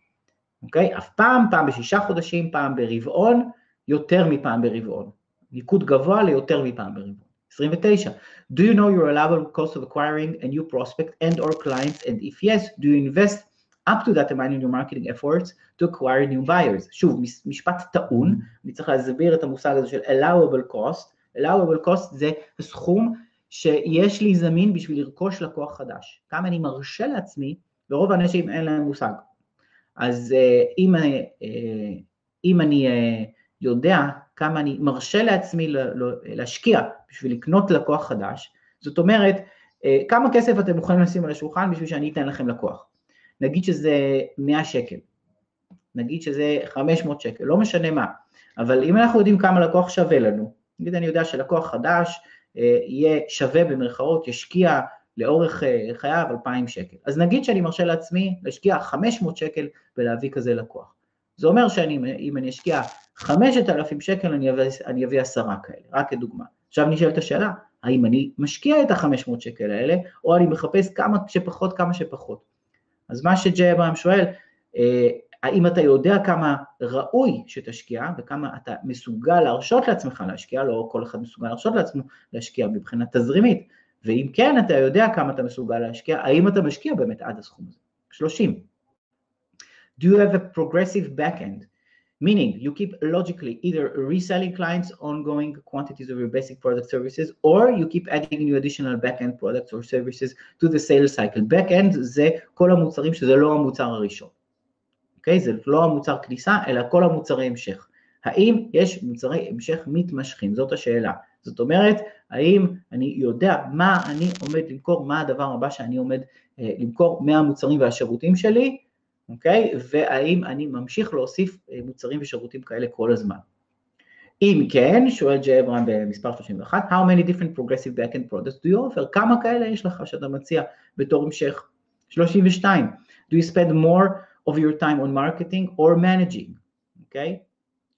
[SPEAKER 2] אוקיי? אף פעם, פעם בשישה חודשים, פעם ברבעון, יותר מפעם ברבעון. ניקוד גבוה ליותר מפעם ברבעון. 29. Do you know your allowable cost of acquiring a new prospect and or clients and if yes, do you invest up to that amount in your marketing efforts to acquire new buyers. שוב, משפט טעון, אני צריך להסביר את המושג הזה של allowable cost. allowable cost זה הסכום שיש לי זמין בשביל לרכוש לקוח חדש. כמה אני מרשה לעצמי, ורוב האנשים אין להם מושג. אז אה, אם, אה, אם אני אה, יודע כמה אני מרשה לעצמי להשקיע בשביל לקנות לקוח חדש, זאת אומרת, כמה כסף אתם מוכנים לשים על השולחן בשביל שאני אתן לכם לקוח. נגיד שזה 100 שקל, נגיד שזה 500 שקל, לא משנה מה, אבל אם אנחנו יודעים כמה לקוח שווה לנו, נגיד אני יודע שלקוח חדש אה, יהיה שווה במרכאות, ישקיע לאורך אה, חייו 2,000 שקל, אז נגיד שאני מרשה לעצמי להשקיע 500 שקל ולהביא כזה לקוח. זה אומר שאם אני אשקיע 5,000 שקל אני אביא, אני אביא עשרה כאלה, רק כדוגמה. עכשיו נשאלת השאלה, האם אני משקיע את ה-500 שקל האלה, או אני מחפש כמה שפחות, כמה שפחות. אז מה שג'יי אברהם שואל, אה, האם אתה יודע כמה ראוי שתשקיע וכמה אתה מסוגל להרשות לעצמך להשקיע, לא כל אחד מסוגל להרשות לעצמו להשקיע מבחינה תזרימית, ואם כן אתה יודע כמה אתה מסוגל להשקיע, האם אתה משקיע באמת עד הסכום הזה? 30. Do you have a progressive backend meaning you keep logically either reselling clients ongoing quantities of your basic product services or you keep adding new additional backend products or services to the sales cycle. backend זה כל המוצרים שזה לא המוצר הראשון. אוקיי? זה לא המוצר כניסה, אלא כל המוצרי המשך. האם יש מוצרי המשך מתמשכים? זאת השאלה. זאת אומרת, האם אני יודע מה אני עומד למכור, מה הדבר הבא שאני עומד אה, למכור מהמוצרים והשירותים שלי, אוקיי? והאם אני ממשיך להוסיף אה, מוצרים ושירותים כאלה כל הזמן. אם כן, שואל ג'י אברהם במספר 31, How many different progressive backend products do you offer? כמה כאלה יש לך שאתה מציע בתור המשך? 32, Do you spend more of your time on marketing or managing? אוקיי? Okay?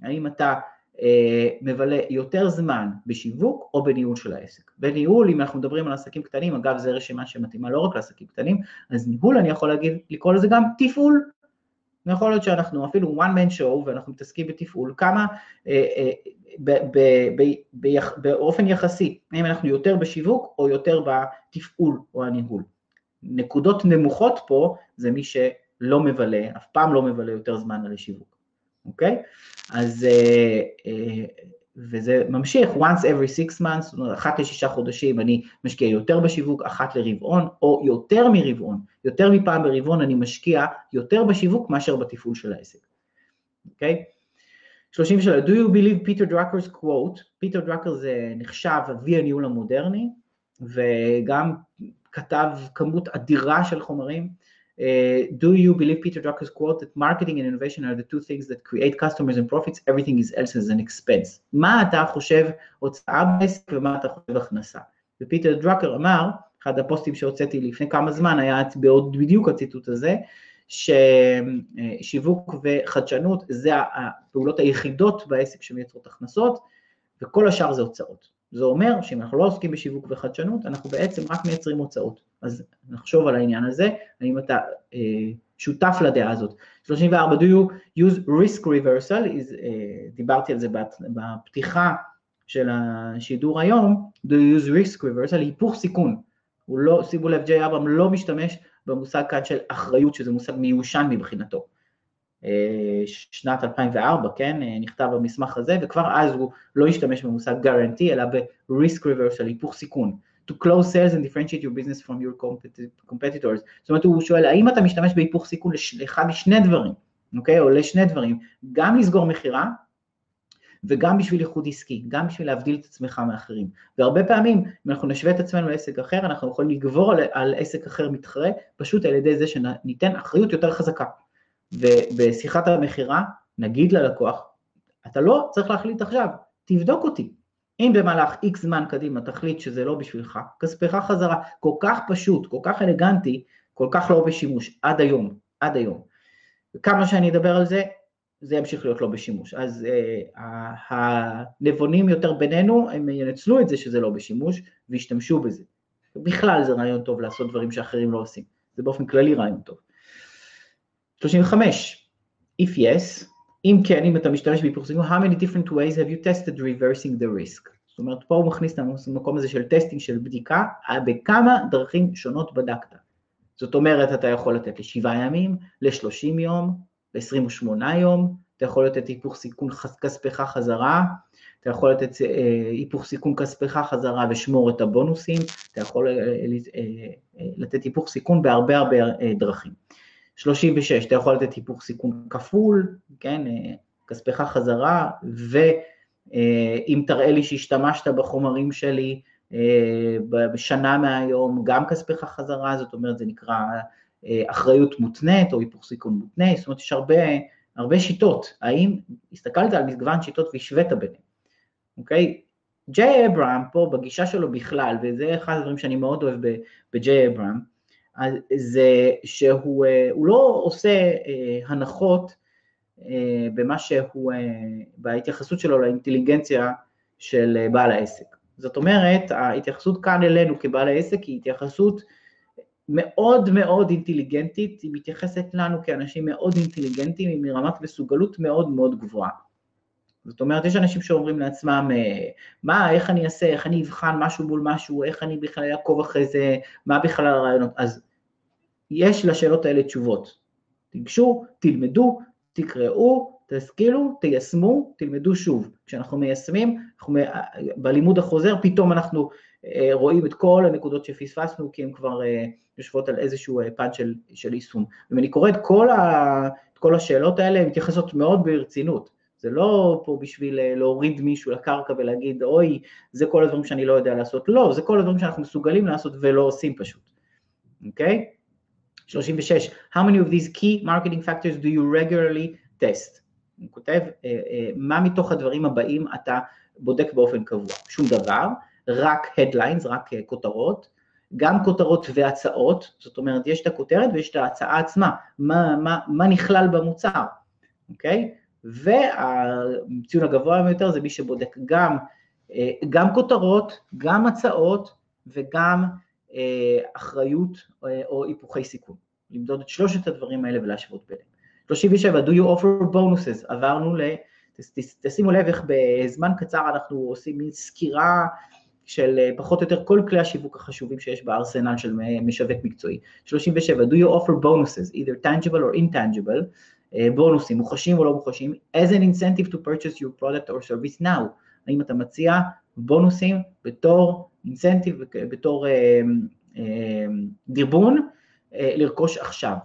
[SPEAKER 2] האם אתה אה, מבלה יותר זמן בשיווק או בניהול של העסק. בניהול, אם אנחנו מדברים על עסקים קטנים, אגב זו רשימה שמתאימה לא רק לעסקים קטנים, אז ניהול אני יכול להגיד, לקרוא לזה גם תפעול. יכול להיות שאנחנו אפילו one man show ואנחנו מתעסקים בתפעול, כמה אה, אה, ב, ב, ב, ב, באופן יחסי, האם אנחנו יותר בשיווק או יותר בתפעול או הניהול. נקודות נמוכות פה זה מי שלא מבלה, אף פעם לא מבלה יותר זמן על השיווק. אוקיי? אז, אה, אה, וזה ממשיך, once every six months, זאת אומרת, אחת לשישה חודשים אני משקיע יותר בשיווק, אחת לרבעון, או יותר מרבעון, יותר מפעם ברבעון אני משקיע יותר בשיווק מאשר בתפעול של העסק, אוקיי? 33, do you believe Peter Drucker's quote, פיטר דראקר זה נחשב אבי הניהול המודרני, וגם כתב כמות אדירה של חומרים, Uh, do you believe Peter Drucker's quote that marketing and innovation are the two things that create customers and profits, everything is else is an expense? מה אתה חושב הוצאה בעסק ומה אתה חושב הכנסה? ופיטר דרוקר אמר, אחד הפוסטים שהוצאתי לפני כמה זמן היה בעוד בדיוק הציטוט הזה, ששיווק וחדשנות זה הפעולות היחידות בעסק שמייצרות הכנסות, וכל השאר זה הוצאות. זה אומר שאם אנחנו לא עוסקים בשיווק וחדשנות, אנחנו בעצם רק מייצרים הוצאות. אז נחשוב על העניין הזה, האם אתה אה, שותף לדעה הזאת. 34, do you use risk reversal, is, אה, דיברתי על זה בפתיחה של השידור היום, do you use risk reversal, היפוך סיכון. הוא לא, שימו לב, ג'יי אברהם לא משתמש במושג כאן של אחריות, שזה מושג מיושן מבחינתו. שנת 2004, כן, אה, נכתב במסמך הזה, וכבר אז הוא לא השתמש במושג guarantee, אלא ב-risk reversal, היפוך סיכון. to close sales and differentiate your business from your competitors. זאת אומרת, הוא שואל, האם אתה משתמש בהיפוך סיכון לאחד משני דברים, אוקיי? או לשני דברים, גם לסגור מכירה, וגם בשביל ייחוד עסקי, גם בשביל להבדיל את עצמך מאחרים. והרבה פעמים, אם אנחנו נשווה את עצמנו לעסק אחר, אנחנו יכולים לגבור על, על עסק אחר מתחרה, פשוט על ידי זה שניתן אחריות יותר חזקה. ובשיחת המכירה, נגיד ללקוח, אתה לא צריך להחליט עכשיו, תבדוק אותי. אם במהלך איקס זמן קדימה תחליט שזה לא בשבילך, כספך חזרה, כל כך פשוט, כל כך אלגנטי, כל כך לא בשימוש, עד היום, עד היום. וכמה שאני אדבר על זה, זה ימשיך להיות לא בשימוש. אז uh, הנבונים יותר בינינו, הם ינצלו את זה שזה לא בשימוש, וישתמשו בזה. בכלל זה רעיון טוב לעשות דברים שאחרים לא עושים. זה באופן כללי רעיון טוב. 35, if yes, אם כן, אם אתה משתמש סיכון, how many different ways have you tested reversing the risk? זאת אומרת, פה הוא מכניס את המקום הזה של טסטינג, של בדיקה, בכמה דרכים שונות בדקת. זאת אומרת, אתה יכול לתת לשבעה ימים, לשלושים יום, ל-28 יום, אתה יכול לתת היפוך סיכון כספך חזרה, אתה יכול לתת אה, היפוך סיכון כספך חזרה ושמור את הבונוסים, אתה יכול אה, אה, לתת היפוך סיכון בהרבה הרבה דרכים. 36, אתה יכול לתת היפוך סיכון כפול, כן, כספך חזרה, ואם תראה לי שהשתמשת בחומרים שלי בשנה מהיום, גם כספך חזרה, זאת אומרת זה נקרא אחריות מותנית או היפוך סיכון מותנה, זאת אומרת יש הרבה, הרבה שיטות, האם הסתכלת על מגוון שיטות והשווית ביניהם, אוקיי? ג'יי אברהם פה בגישה שלו בכלל, וזה אחד הדברים שאני מאוד אוהב בג'יי אברהם, זה שהוא אה, לא עושה אה, הנחות אה, במה שהוא, בהתייחסות שלו לאינטליגנציה של בעל העסק. זאת אומרת, ההתייחסות כאן אלינו כבעל העסק היא התייחסות מאוד מאוד אינטליגנטית, היא מתייחסת לנו כאנשים מאוד אינטליגנטים עם רמת מסוגלות מאוד מאוד גבוהה. זאת אומרת, יש אנשים שאומרים לעצמם, מה, איך אני אעשה, איך אני אבחן משהו מול משהו, איך אני בכלל אעקוב אחרי זה, מה בכלל הרעיונות, אז יש לשאלות האלה תשובות. תיגשו, תלמדו, תקראו, תשכילו, תיישמו, תלמדו שוב. כשאנחנו מיישמים, אנחנו, בלימוד החוזר פתאום אנחנו אה, רואים את כל הנקודות שפספסנו, כי הן כבר אה, יושבות על איזשהו אה, פן של, של יישום. אם אני קורא את כל, ה, את כל השאלות האלה, הן מתייחסות מאוד ברצינות. זה לא פה בשביל להוריד מישהו לקרקע ולהגיד, אוי, זה כל הדברים שאני לא יודע לעשות. לא, זה כל הדברים שאנחנו מסוגלים לעשות ולא עושים פשוט, אוקיי? Okay? 36, How many of these key marketing factors do you regularly test? הוא כותב, אה, אה, מה מתוך הדברים הבאים אתה בודק באופן קבוע? שום דבר, רק headlines, רק אה, כותרות, גם כותרות והצעות, זאת אומרת, יש את הכותרת ויש את ההצעה עצמה, מה, מה, מה נכלל במוצר, אוקיי? והציון הגבוה ביותר זה מי שבודק גם, גם כותרות, גם הצעות וגם אחריות או היפוכי סיכון. למדוד את שלושת הדברים האלה ולהשוות ביניהם. 37, do you offer bonuses, עברנו ל... תשימו לב איך בזמן קצר אנחנו עושים מין סקירה של אה, פחות או יותר כל כלי השיווק החשובים שיש בארסנל של משווק מקצועי. 37, do you offer bonuses, either tangible or intangible, אה, בונוסים, מוחשים או לא מוחשים, as an incentive to purchase your product or service now, האם אתה מציע בונוסים בתור אינסנטיב, בתור אה, אה, דרבון לרכוש עכשיו.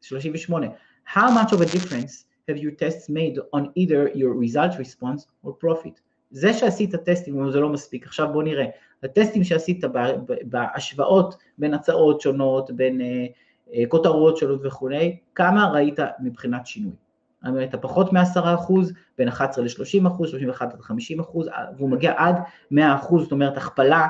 [SPEAKER 2] 38. How much of a difference have your tests made on either your result response or profit? זה שעשית טסטים, זה לא מספיק, עכשיו בוא נראה, הטסטים שעשית בהשוואות בין הצעות שונות, בין כותרות שונות וכולי, כמה ראית מבחינת שינוי? האם ראית פחות מ-10%, בין 11 ל-30%, 31 עד 50%, והוא מגיע עד 100%, זאת אומרת הכפלה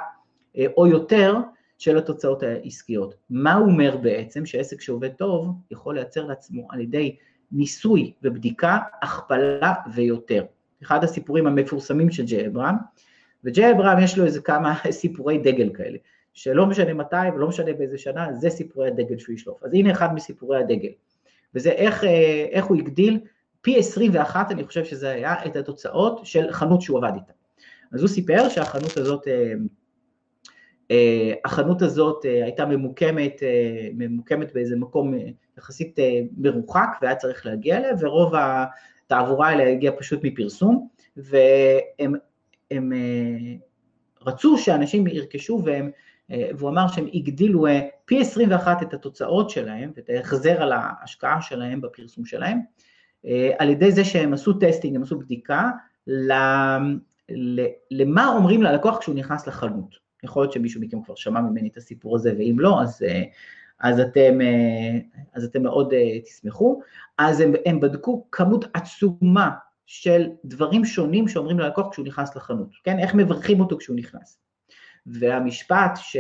[SPEAKER 2] או יותר של התוצאות העסקיות. מה הוא אומר בעצם? שעסק שעובד טוב יכול לייצר לעצמו על ידי ניסוי ובדיקה, הכפלה ויותר. אחד הסיפורים המפורסמים של ג'יי אברהם, וג'יי אברהם יש לו איזה כמה *laughs* סיפורי דגל כאלה, שלא משנה מתי ולא משנה באיזה שנה, זה סיפורי הדגל שהוא ישלוף. אז הנה אחד מסיפורי הדגל, וזה איך, אה, איך הוא הגדיל פי 21, אני חושב שזה היה, את התוצאות של חנות שהוא עבד איתה. אז הוא סיפר שהחנות הזאת, אה, אה, החנות הזאת הייתה ממוקמת, ממוקמת באיזה מקום יחסית מרוחק והיה צריך להגיע אליה, ורוב התעבורה האלה הגיעה פשוט מפרסום, והם הם, רצו שאנשים ירכשו והם, והוא אמר שהם הגדילו פי 21 את התוצאות שלהם ואת ההחזר על ההשקעה שלהם בפרסום שלהם, על ידי זה שהם עשו טסטינג, הם עשו בדיקה למה אומרים ללקוח כשהוא נכנס לחנות. יכול להיות שמישהו מכם כבר שמע ממני את הסיפור הזה, ואם לא, אז, אז, אתם, אז אתם מאוד תשמחו. אז הם, הם בדקו כמות עצומה של דברים שונים שאומרים ללקוח כשהוא נכנס לחנות, כן? איך מברכים אותו כשהוא נכנס. והמשפט ש,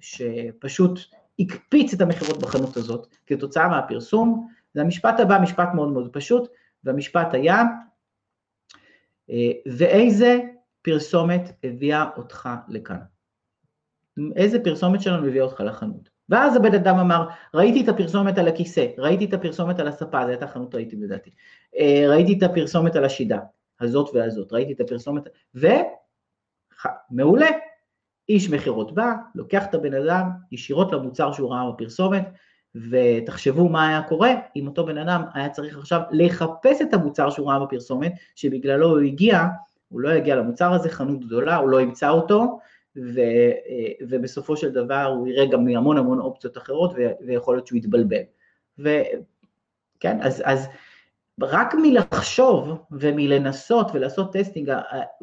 [SPEAKER 2] שפשוט הקפיץ את המכירות בחנות הזאת כתוצאה מהפרסום, זה המשפט הבא, משפט מאוד מאוד פשוט, והמשפט היה, ואיזה פרסומת הביאה אותך לכאן? איזה פרסומת שלנו הביאה אותך לחנות? ואז הבן אדם אמר, ראיתי את הפרסומת על הכיסא, ראיתי את הפרסומת על הספה, זו הייתה חנות ראיתי לדעתי, אה, ראיתי את הפרסומת על השידה, הזאת והזאת, ראיתי את הפרסומת, ו... מעולה, איש מכירות בא, לוקח את הבן אדם ישירות למוצר שהוא ראה בפרסומת, ותחשבו מה היה קורה אם אותו בן אדם היה צריך עכשיו לחפש את המוצר שהוא ראה בפרסומת, שבגללו הוא הגיע, הוא לא יגיע למוצר הזה, חנות גדולה, הוא לא ימצא אותו, ו, ובסופו של דבר הוא יראה גם מהמון המון אופציות אחרות, ויכול להיות שהוא יתבלבל. וכן, אז, אז רק מלחשוב ומלנסות ולעשות טסטינג,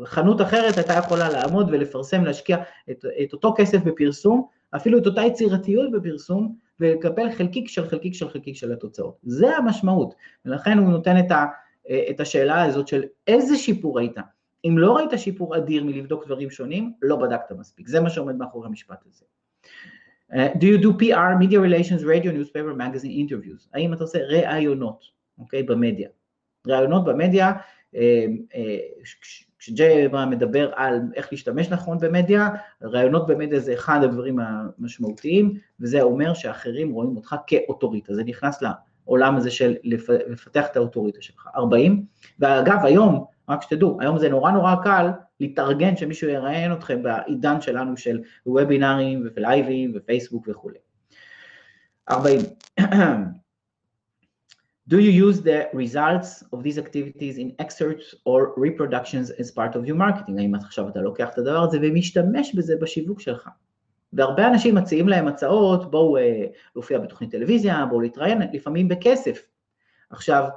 [SPEAKER 2] חנות אחרת הייתה יכולה לעמוד ולפרסם, להשקיע את, את אותו כסף בפרסום, אפילו את אותה יצירתיות בפרסום, ולקבל חלקיק של חלקיק של חלקיק של התוצאות. זה המשמעות, ולכן הוא נותן את, ה, את השאלה הזאת של איזה שיפור ראית. אם לא ראית שיפור אדיר מלבדוק דברים שונים, לא בדקת מספיק. זה מה שעומד מאחורי המשפט הזה. Uh, do you do PR, media relations, radio, newspaper, magazine, interviews? האם אתה עושה ראיונות, אוקיי, במדיה? ראיונות במדיה, uh, uh, כשג'יי אברהם מדבר על איך להשתמש נכון במדיה, רעיונות במדיה זה אחד הדברים המשמעותיים, וזה אומר שאחרים רואים אותך כאוטוריטה, זה נכנס לעולם הזה של לפתח את האוטוריטה שלך. 40, ואגב היום, רק שתדעו, היום זה נורא נורא קל להתארגן שמישהו יראיין אתכם בעידן שלנו של וובינארים ולייבים ופייסבוק וכולי. 40. *clears throat* Do you use the results of these activities in excerpts or reproductions as part of your marketing? האם עכשיו אתה לוקח את הדבר הזה ומשתמש בזה בשיווק שלך? והרבה אנשים מציעים להם הצעות, בואו אה, להופיע בתוכנית טלוויזיה, בואו להתראיין, לפעמים בכסף. עכשיו,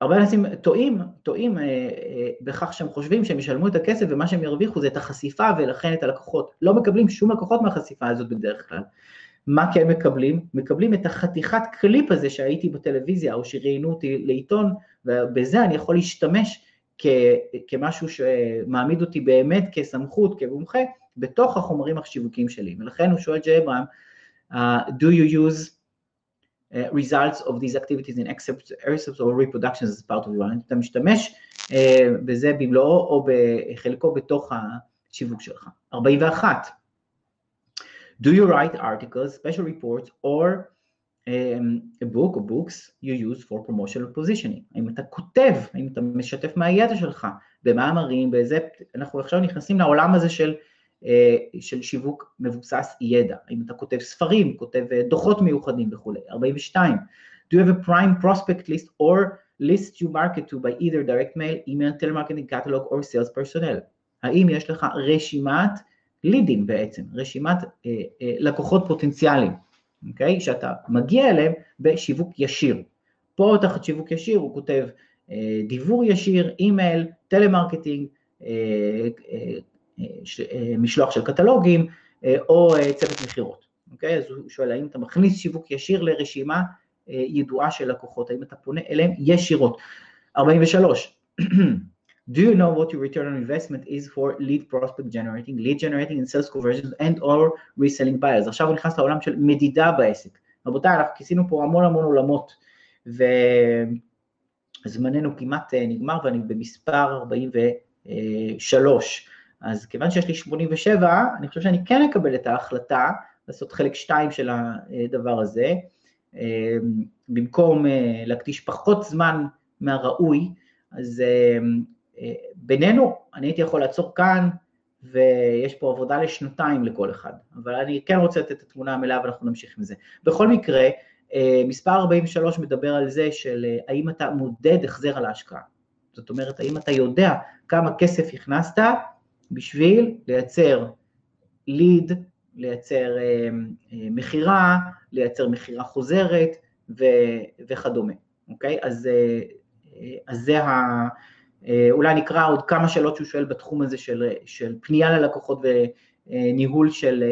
[SPEAKER 2] הרבה אנשים טועים, טועים אה, אה, בכך שהם חושבים שהם ישלמו את הכסף ומה שהם ירוויחו זה את החשיפה ולכן את הלקוחות. לא מקבלים שום לקוחות מהחשיפה הזאת בדרך כלל. מה כן מקבלים? מקבלים את החתיכת קליפ הזה שהייתי בטלוויזיה או שראיינו אותי לעיתון, ובזה אני יכול להשתמש כ, כמשהו שמעמיד אותי באמת כסמכות, כמומחה, בתוך החומרים השיווקיים שלי. ולכן הוא שואל ג'י אברהם, uh, do you use uh, results of these activities in excerpts, excerpts or reproductions as part of your אתה משתמש uh, בזה במלואו או בחלקו בתוך השיווק שלך. 41 Do you write articles, special reports, or um, a book or books you use for promotional positioning? האם אתה כותב, האם אתה משתף מהידע שלך במאמרים, באיזה, אנחנו עכשיו נכנסים לעולם הזה של, uh, של שיווק מבוסס ידע, האם אתה כותב ספרים, כותב uh, דוחות מיוחדים וכולי, 42. Do you have a prime prospect list or list you market to by either direct mail, email, telemarketing catalog or sales personnel? האם יש לך רשימת לידים בעצם, רשימת אה, אה, לקוחות פוטנציאליים, אוקיי? שאתה מגיע אליהם בשיווק ישיר. פה תחת שיווק ישיר הוא כותב אה, דיוור ישיר, אימייל, טלמרקטינג, אה, אה, אה, ש, אה, משלוח של קטלוגים אה, או אה, צוות מכירות. אוקיי? אז הוא שואל, האם אתה מכניס שיווק ישיר לרשימה ידועה של לקוחות, האם אתה פונה אליהם ישירות? 43. *clears throat* Do you know what your return on investment is for lead prospect generating, lead generating and sales conversions and or reselling buyers? עכשיו הוא נכנס לעולם של מדידה בעסק. רבותיי, אנחנו כיסינו פה המון המון עולמות, וזמננו כמעט נגמר ואני במספר 43. אז כיוון שיש לי 87, אני חושב שאני כן אקבל את ההחלטה לעשות חלק 2 של הדבר הזה, במקום להקדיש פחות זמן מהראוי, אז בינינו, אני הייתי יכול לעצור כאן, ויש פה עבודה לשנתיים לכל אחד, אבל אני כן רוצה לתת את התמונה המלאה ואנחנו נמשיך עם זה. בכל מקרה, מספר 43 מדבר על זה של האם אתה מודד החזר על ההשקעה. זאת אומרת, האם אתה יודע כמה כסף הכנסת בשביל לייצר ליד, לייצר מכירה, לייצר מכירה חוזרת וכדומה, אוקיי? אז, אז זה ה... אולי נקרא עוד כמה שאלות שהוא שואל בתחום הזה של, של פנייה ללקוחות וניהול של,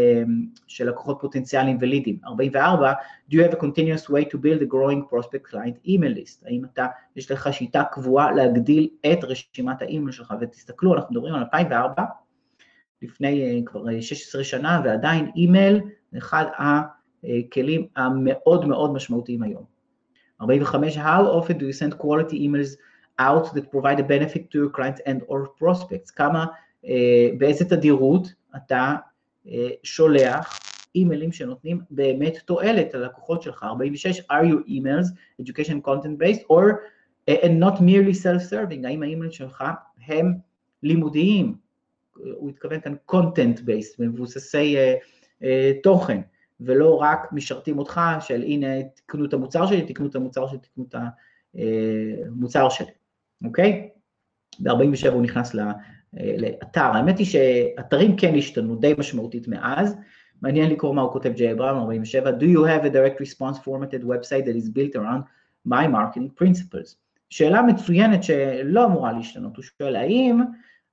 [SPEAKER 2] של לקוחות פוטנציאליים ולידים. 44, do you have a continuous way to build a growing prospect client email list? האם אתה, יש לך שיטה קבועה להגדיל את רשימת האימייל שלך, ותסתכלו, אנחנו מדברים על 2004, לפני כבר 16 שנה, ועדיין אימייל זה אחד הכלים המאוד מאוד משמעותיים היום. 45, how often do you send quality emails out that provide a benefit to your clients and or prospects, כמה, uh, באיזה תדירות אתה uh, שולח אימיילים שנותנים באמת תועלת ללקוחות שלך, 46, are your emails education content based or uh, and not merely self-serving, האם האימייל שלך הם לימודיים, הוא התכוון כאן content based, מבוססי uh, uh, תוכן, ולא רק משרתים אותך של הנה תקנו את המוצר שלי, תקנו את המוצר שלי, תקנו את המוצר שלי. אוקיי? ב-47 הוא נכנס לאתר, האמת היא שאתרים כן השתנו די משמעותית מאז, מעניין לקרוא מה הוא כותב ג'יי אברהם, 47, Do you have a direct response formatted website that is built around my marketing principles? שאלה מצוינת שלא אמורה להשתנות, הוא שואל האם,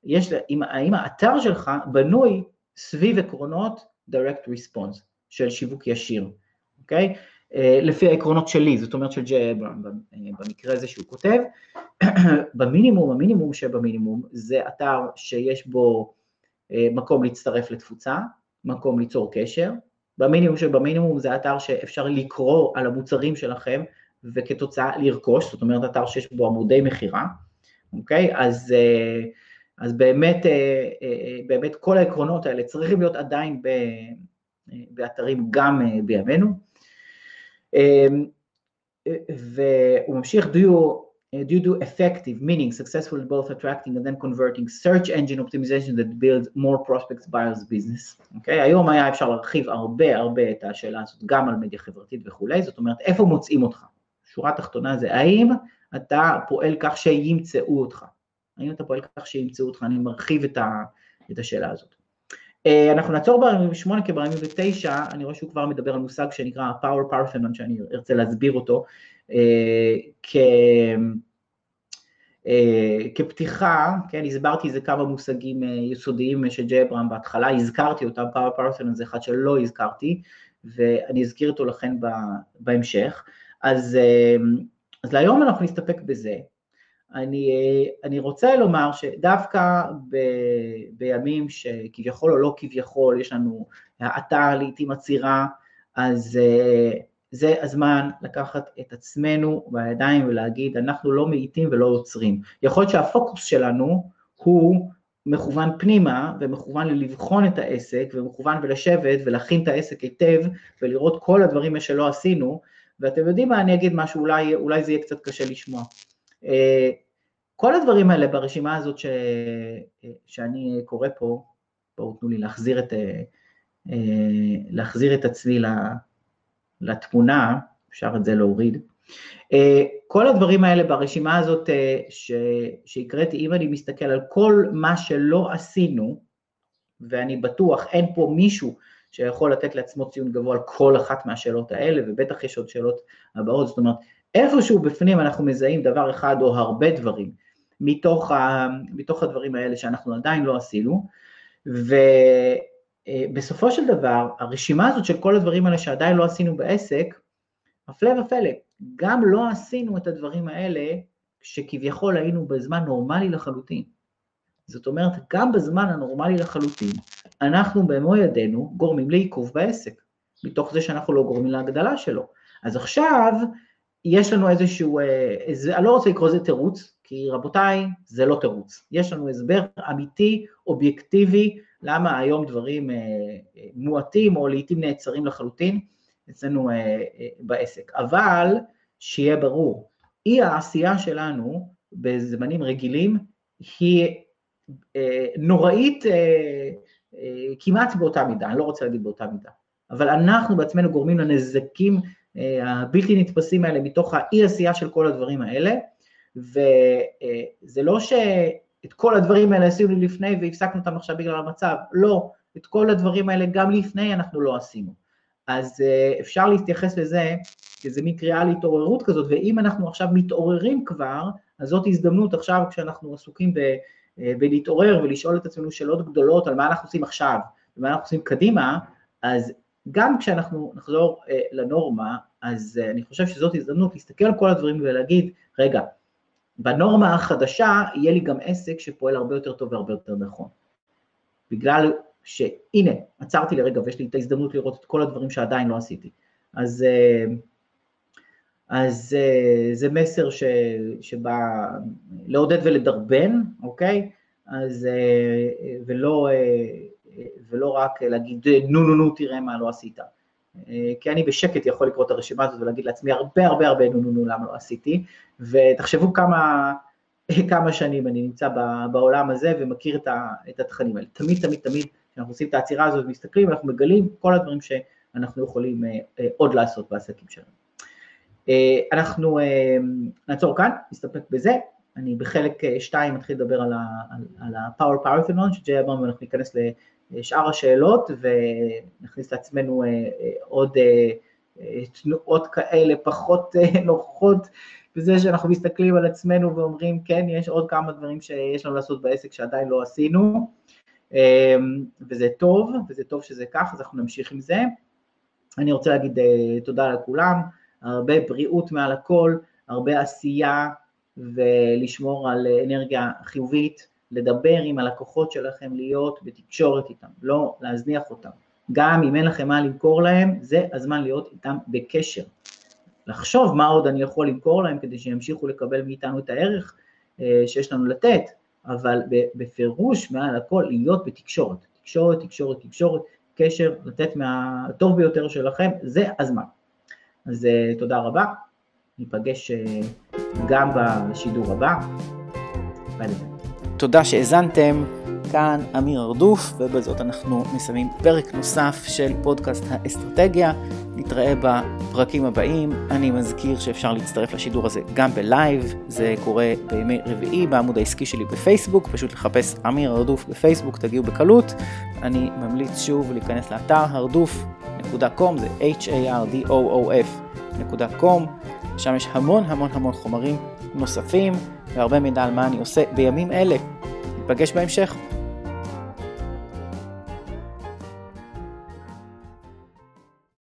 [SPEAKER 2] יש, האם, האם האתר שלך בנוי סביב עקרונות direct response של שיווק ישיר, אוקיי? לפי העקרונות שלי, זאת אומרת של ג'יי אברהם במקרה הזה שהוא כותב, *clears throat* במינימום, המינימום שבמינימום זה אתר שיש בו מקום להצטרף לתפוצה, מקום ליצור קשר, במינימום שבמינימום זה אתר שאפשר לקרוא על המוצרים שלכם וכתוצאה לרכוש, זאת אומרת אתר שיש בו עמודי מכירה, אוקיי? אז, אז באמת, באמת כל העקרונות האלה צריכים להיות עדיין באתרים גם בימינו. והוא ממשיך, do you do you do effective, meaning successful both attracting and then converting search engine optimization that builds more prospects buyers business? Okay? היום היה אפשר להרחיב הרבה הרבה את השאלה הזאת גם על מדיה חברתית וכולי, זאת אומרת איפה מוצאים אותך? שורה תחתונה זה האם אתה פועל כך שימצאו אותך? האם אתה פועל כך שימצאו אותך? אני מרחיב את, ה, את השאלה הזאת. אנחנו נעצור ב-48 כי ב-49 אני רואה שהוא כבר מדבר על מושג שנקרא power parthenon שאני ארצה להסביר אותו כ... כפתיחה, כן, הסברתי איזה כמה מושגים יסודיים של ג'ברם בהתחלה, הזכרתי אותם, power parthenon זה אחד שלא הזכרתי ואני אזכיר אותו לכן בהמשך, אז, אז להיום אנחנו נסתפק בזה. אני, אני רוצה לומר שדווקא ב, בימים שכביכול או לא כביכול יש לנו האטה לעיתים עצירה, אז זה הזמן לקחת את עצמנו בידיים ולהגיד אנחנו לא מאיטים ולא עוצרים. יכול להיות שהפוקוס שלנו הוא מכוון פנימה ומכוון ללבחון את העסק ומכוון ולשבת ולהכין את העסק היטב ולראות כל הדברים שלא עשינו, ואתם יודעים מה, אני אגיד משהו, אולי, אולי זה יהיה קצת קשה לשמוע. כל הדברים האלה ברשימה הזאת ש, שאני קורא פה, בואו תנו לי להחזיר את, להחזיר את עצמי לתמונה, אפשר את זה להוריד. כל הדברים האלה ברשימה הזאת שהקראתי, אם אני מסתכל על כל מה שלא עשינו, ואני בטוח אין פה מישהו שיכול לתת לעצמו ציון גבוה על כל אחת מהשאלות האלה, ובטח יש עוד שאלות הבאות, זאת אומרת, איפשהו בפנים אנחנו מזהים דבר אחד או הרבה דברים מתוך, ה, מתוך הדברים האלה שאנחנו עדיין לא עשינו, ו, בסופו של דבר, הרשימה הזאת של כל הדברים האלה שעדיין לא עשינו בעסק, הפלא ופלא, גם לא עשינו את הדברים האלה שכביכול היינו בזמן נורמלי לחלוטין. זאת אומרת, גם בזמן הנורמלי לחלוטין, אנחנו במו ידינו גורמים לעיכוב בעסק, מתוך זה שאנחנו לא גורמים להגדלה שלו. אז עכשיו, יש לנו איזשהו, אה, אני לא רוצה לקרוא לזה תירוץ, כי רבותיי, זה לא תירוץ. יש לנו הסבר אמיתי, אובייקטיבי, למה היום דברים אה, אה, מועטים או לעיתים נעצרים לחלוטין אצלנו בעסק. אבל, שיהיה ברור, אי העשייה שלנו בזמנים רגילים היא נוראית כמעט באותה מידה, אני לא רוצה להגיד באותה מידה, אבל אנחנו בעצמנו גורמים לנזקים הבלתי נתפסים האלה מתוך האי עשייה של כל הדברים האלה, וזה לא שאת כל הדברים האלה עשינו לפני והפסקנו אותם עכשיו בגלל המצב, לא, את כל הדברים האלה גם לפני אנחנו לא עשינו. אז אפשר להתייחס לזה כאיזה מין קריאה להתעוררות כזאת, ואם אנחנו עכשיו מתעוררים כבר, אז זאת הזדמנות עכשיו כשאנחנו עסוקים ב, בלהתעורר ולשאול את עצמנו שאלות גדולות על מה אנחנו עושים עכשיו ומה אנחנו עושים קדימה, אז גם כשאנחנו נחזור אה, לנורמה, אז אה, אני חושב שזאת הזדמנות להסתכל על כל הדברים ולהגיד, רגע, בנורמה החדשה יהיה לי גם עסק שפועל הרבה יותר טוב והרבה יותר נכון. בגלל שהנה, עצרתי לרגע ויש לי את ההזדמנות לראות את כל הדברים שעדיין לא עשיתי. אז, אה, אז אה, זה מסר ש, שבא לעודד ולדרבן, אוקיי? אז, אה, ולא ולא רק להגיד נו נו נו תראה מה לא עשית. כי אני בשקט יכול לקרוא את הרשימה הזאת ולהגיד לעצמי הרבה הרבה הרבה נו נו נו למה לא עשיתי, ותחשבו כמה, *laughs* כמה שנים אני נמצא בעולם הזה ומכיר את, התכנים האלה. תמיד תמיד תמיד כשאנחנו עושים את העצירה הזאת ומסתכלים, אנחנו מגלים כל הדברים שאנחנו יכולים אה, אה, עוד לעשות בעסקים שלנו. אה, אנחנו נעצור כאן, נסתפק בזה, אני בחלק 2 מתחיל לדבר על ה-Power Power שג'י אמרנו, אנחנו ניכנס שאר השאלות ונכניס לעצמנו אה, אה, עוד אה, תנועות כאלה פחות נוחות בזה שאנחנו מסתכלים על עצמנו ואומרים כן, יש עוד כמה דברים שיש לנו לעשות בעסק שעדיין לא עשינו וזה טוב, וזה טוב שזה כך, אז אנחנו נמשיך עם זה. אני רוצה להגיד תודה לכולם, הרבה בריאות מעל הכל, הרבה עשייה ולשמור על אנרגיה חיובית. לדבר עם הלקוחות שלכם, להיות בתקשורת איתם, לא להזניח אותם. גם אם אין לכם מה למכור להם, זה הזמן להיות איתם בקשר. לחשוב מה עוד אני יכול למכור להם כדי שימשיכו לקבל מאיתנו את הערך אה, שיש לנו לתת, אבל בפירוש מעל הכל להיות בתקשורת. תקשורת, תקשורת, תקשורת, קשר, לתת מהטוב ביותר שלכם, זה הזמן. אז אה, תודה רבה, ניפגש אה, גם בשידור הבא. ביי ביי.
[SPEAKER 1] תודה שהאזנתם, כאן אמיר ארדוף, ובזאת אנחנו מסיימים פרק נוסף של פודקאסט האסטרטגיה. נתראה בפרקים הבאים. אני מזכיר שאפשר להצטרף לשידור הזה גם בלייב, זה קורה בימי רביעי בעמוד העסקי שלי בפייסבוק, פשוט לחפש אמיר ארדוף בפייסבוק, תגיעו בקלות. אני ממליץ שוב להיכנס לאתר הרדוף.com, זה h-a-r-d-o-o-f.com, שם יש המון המון המון חומרים נוספים. והרבה מידע על מה אני עושה בימים אלה. ניפגש בהמשך.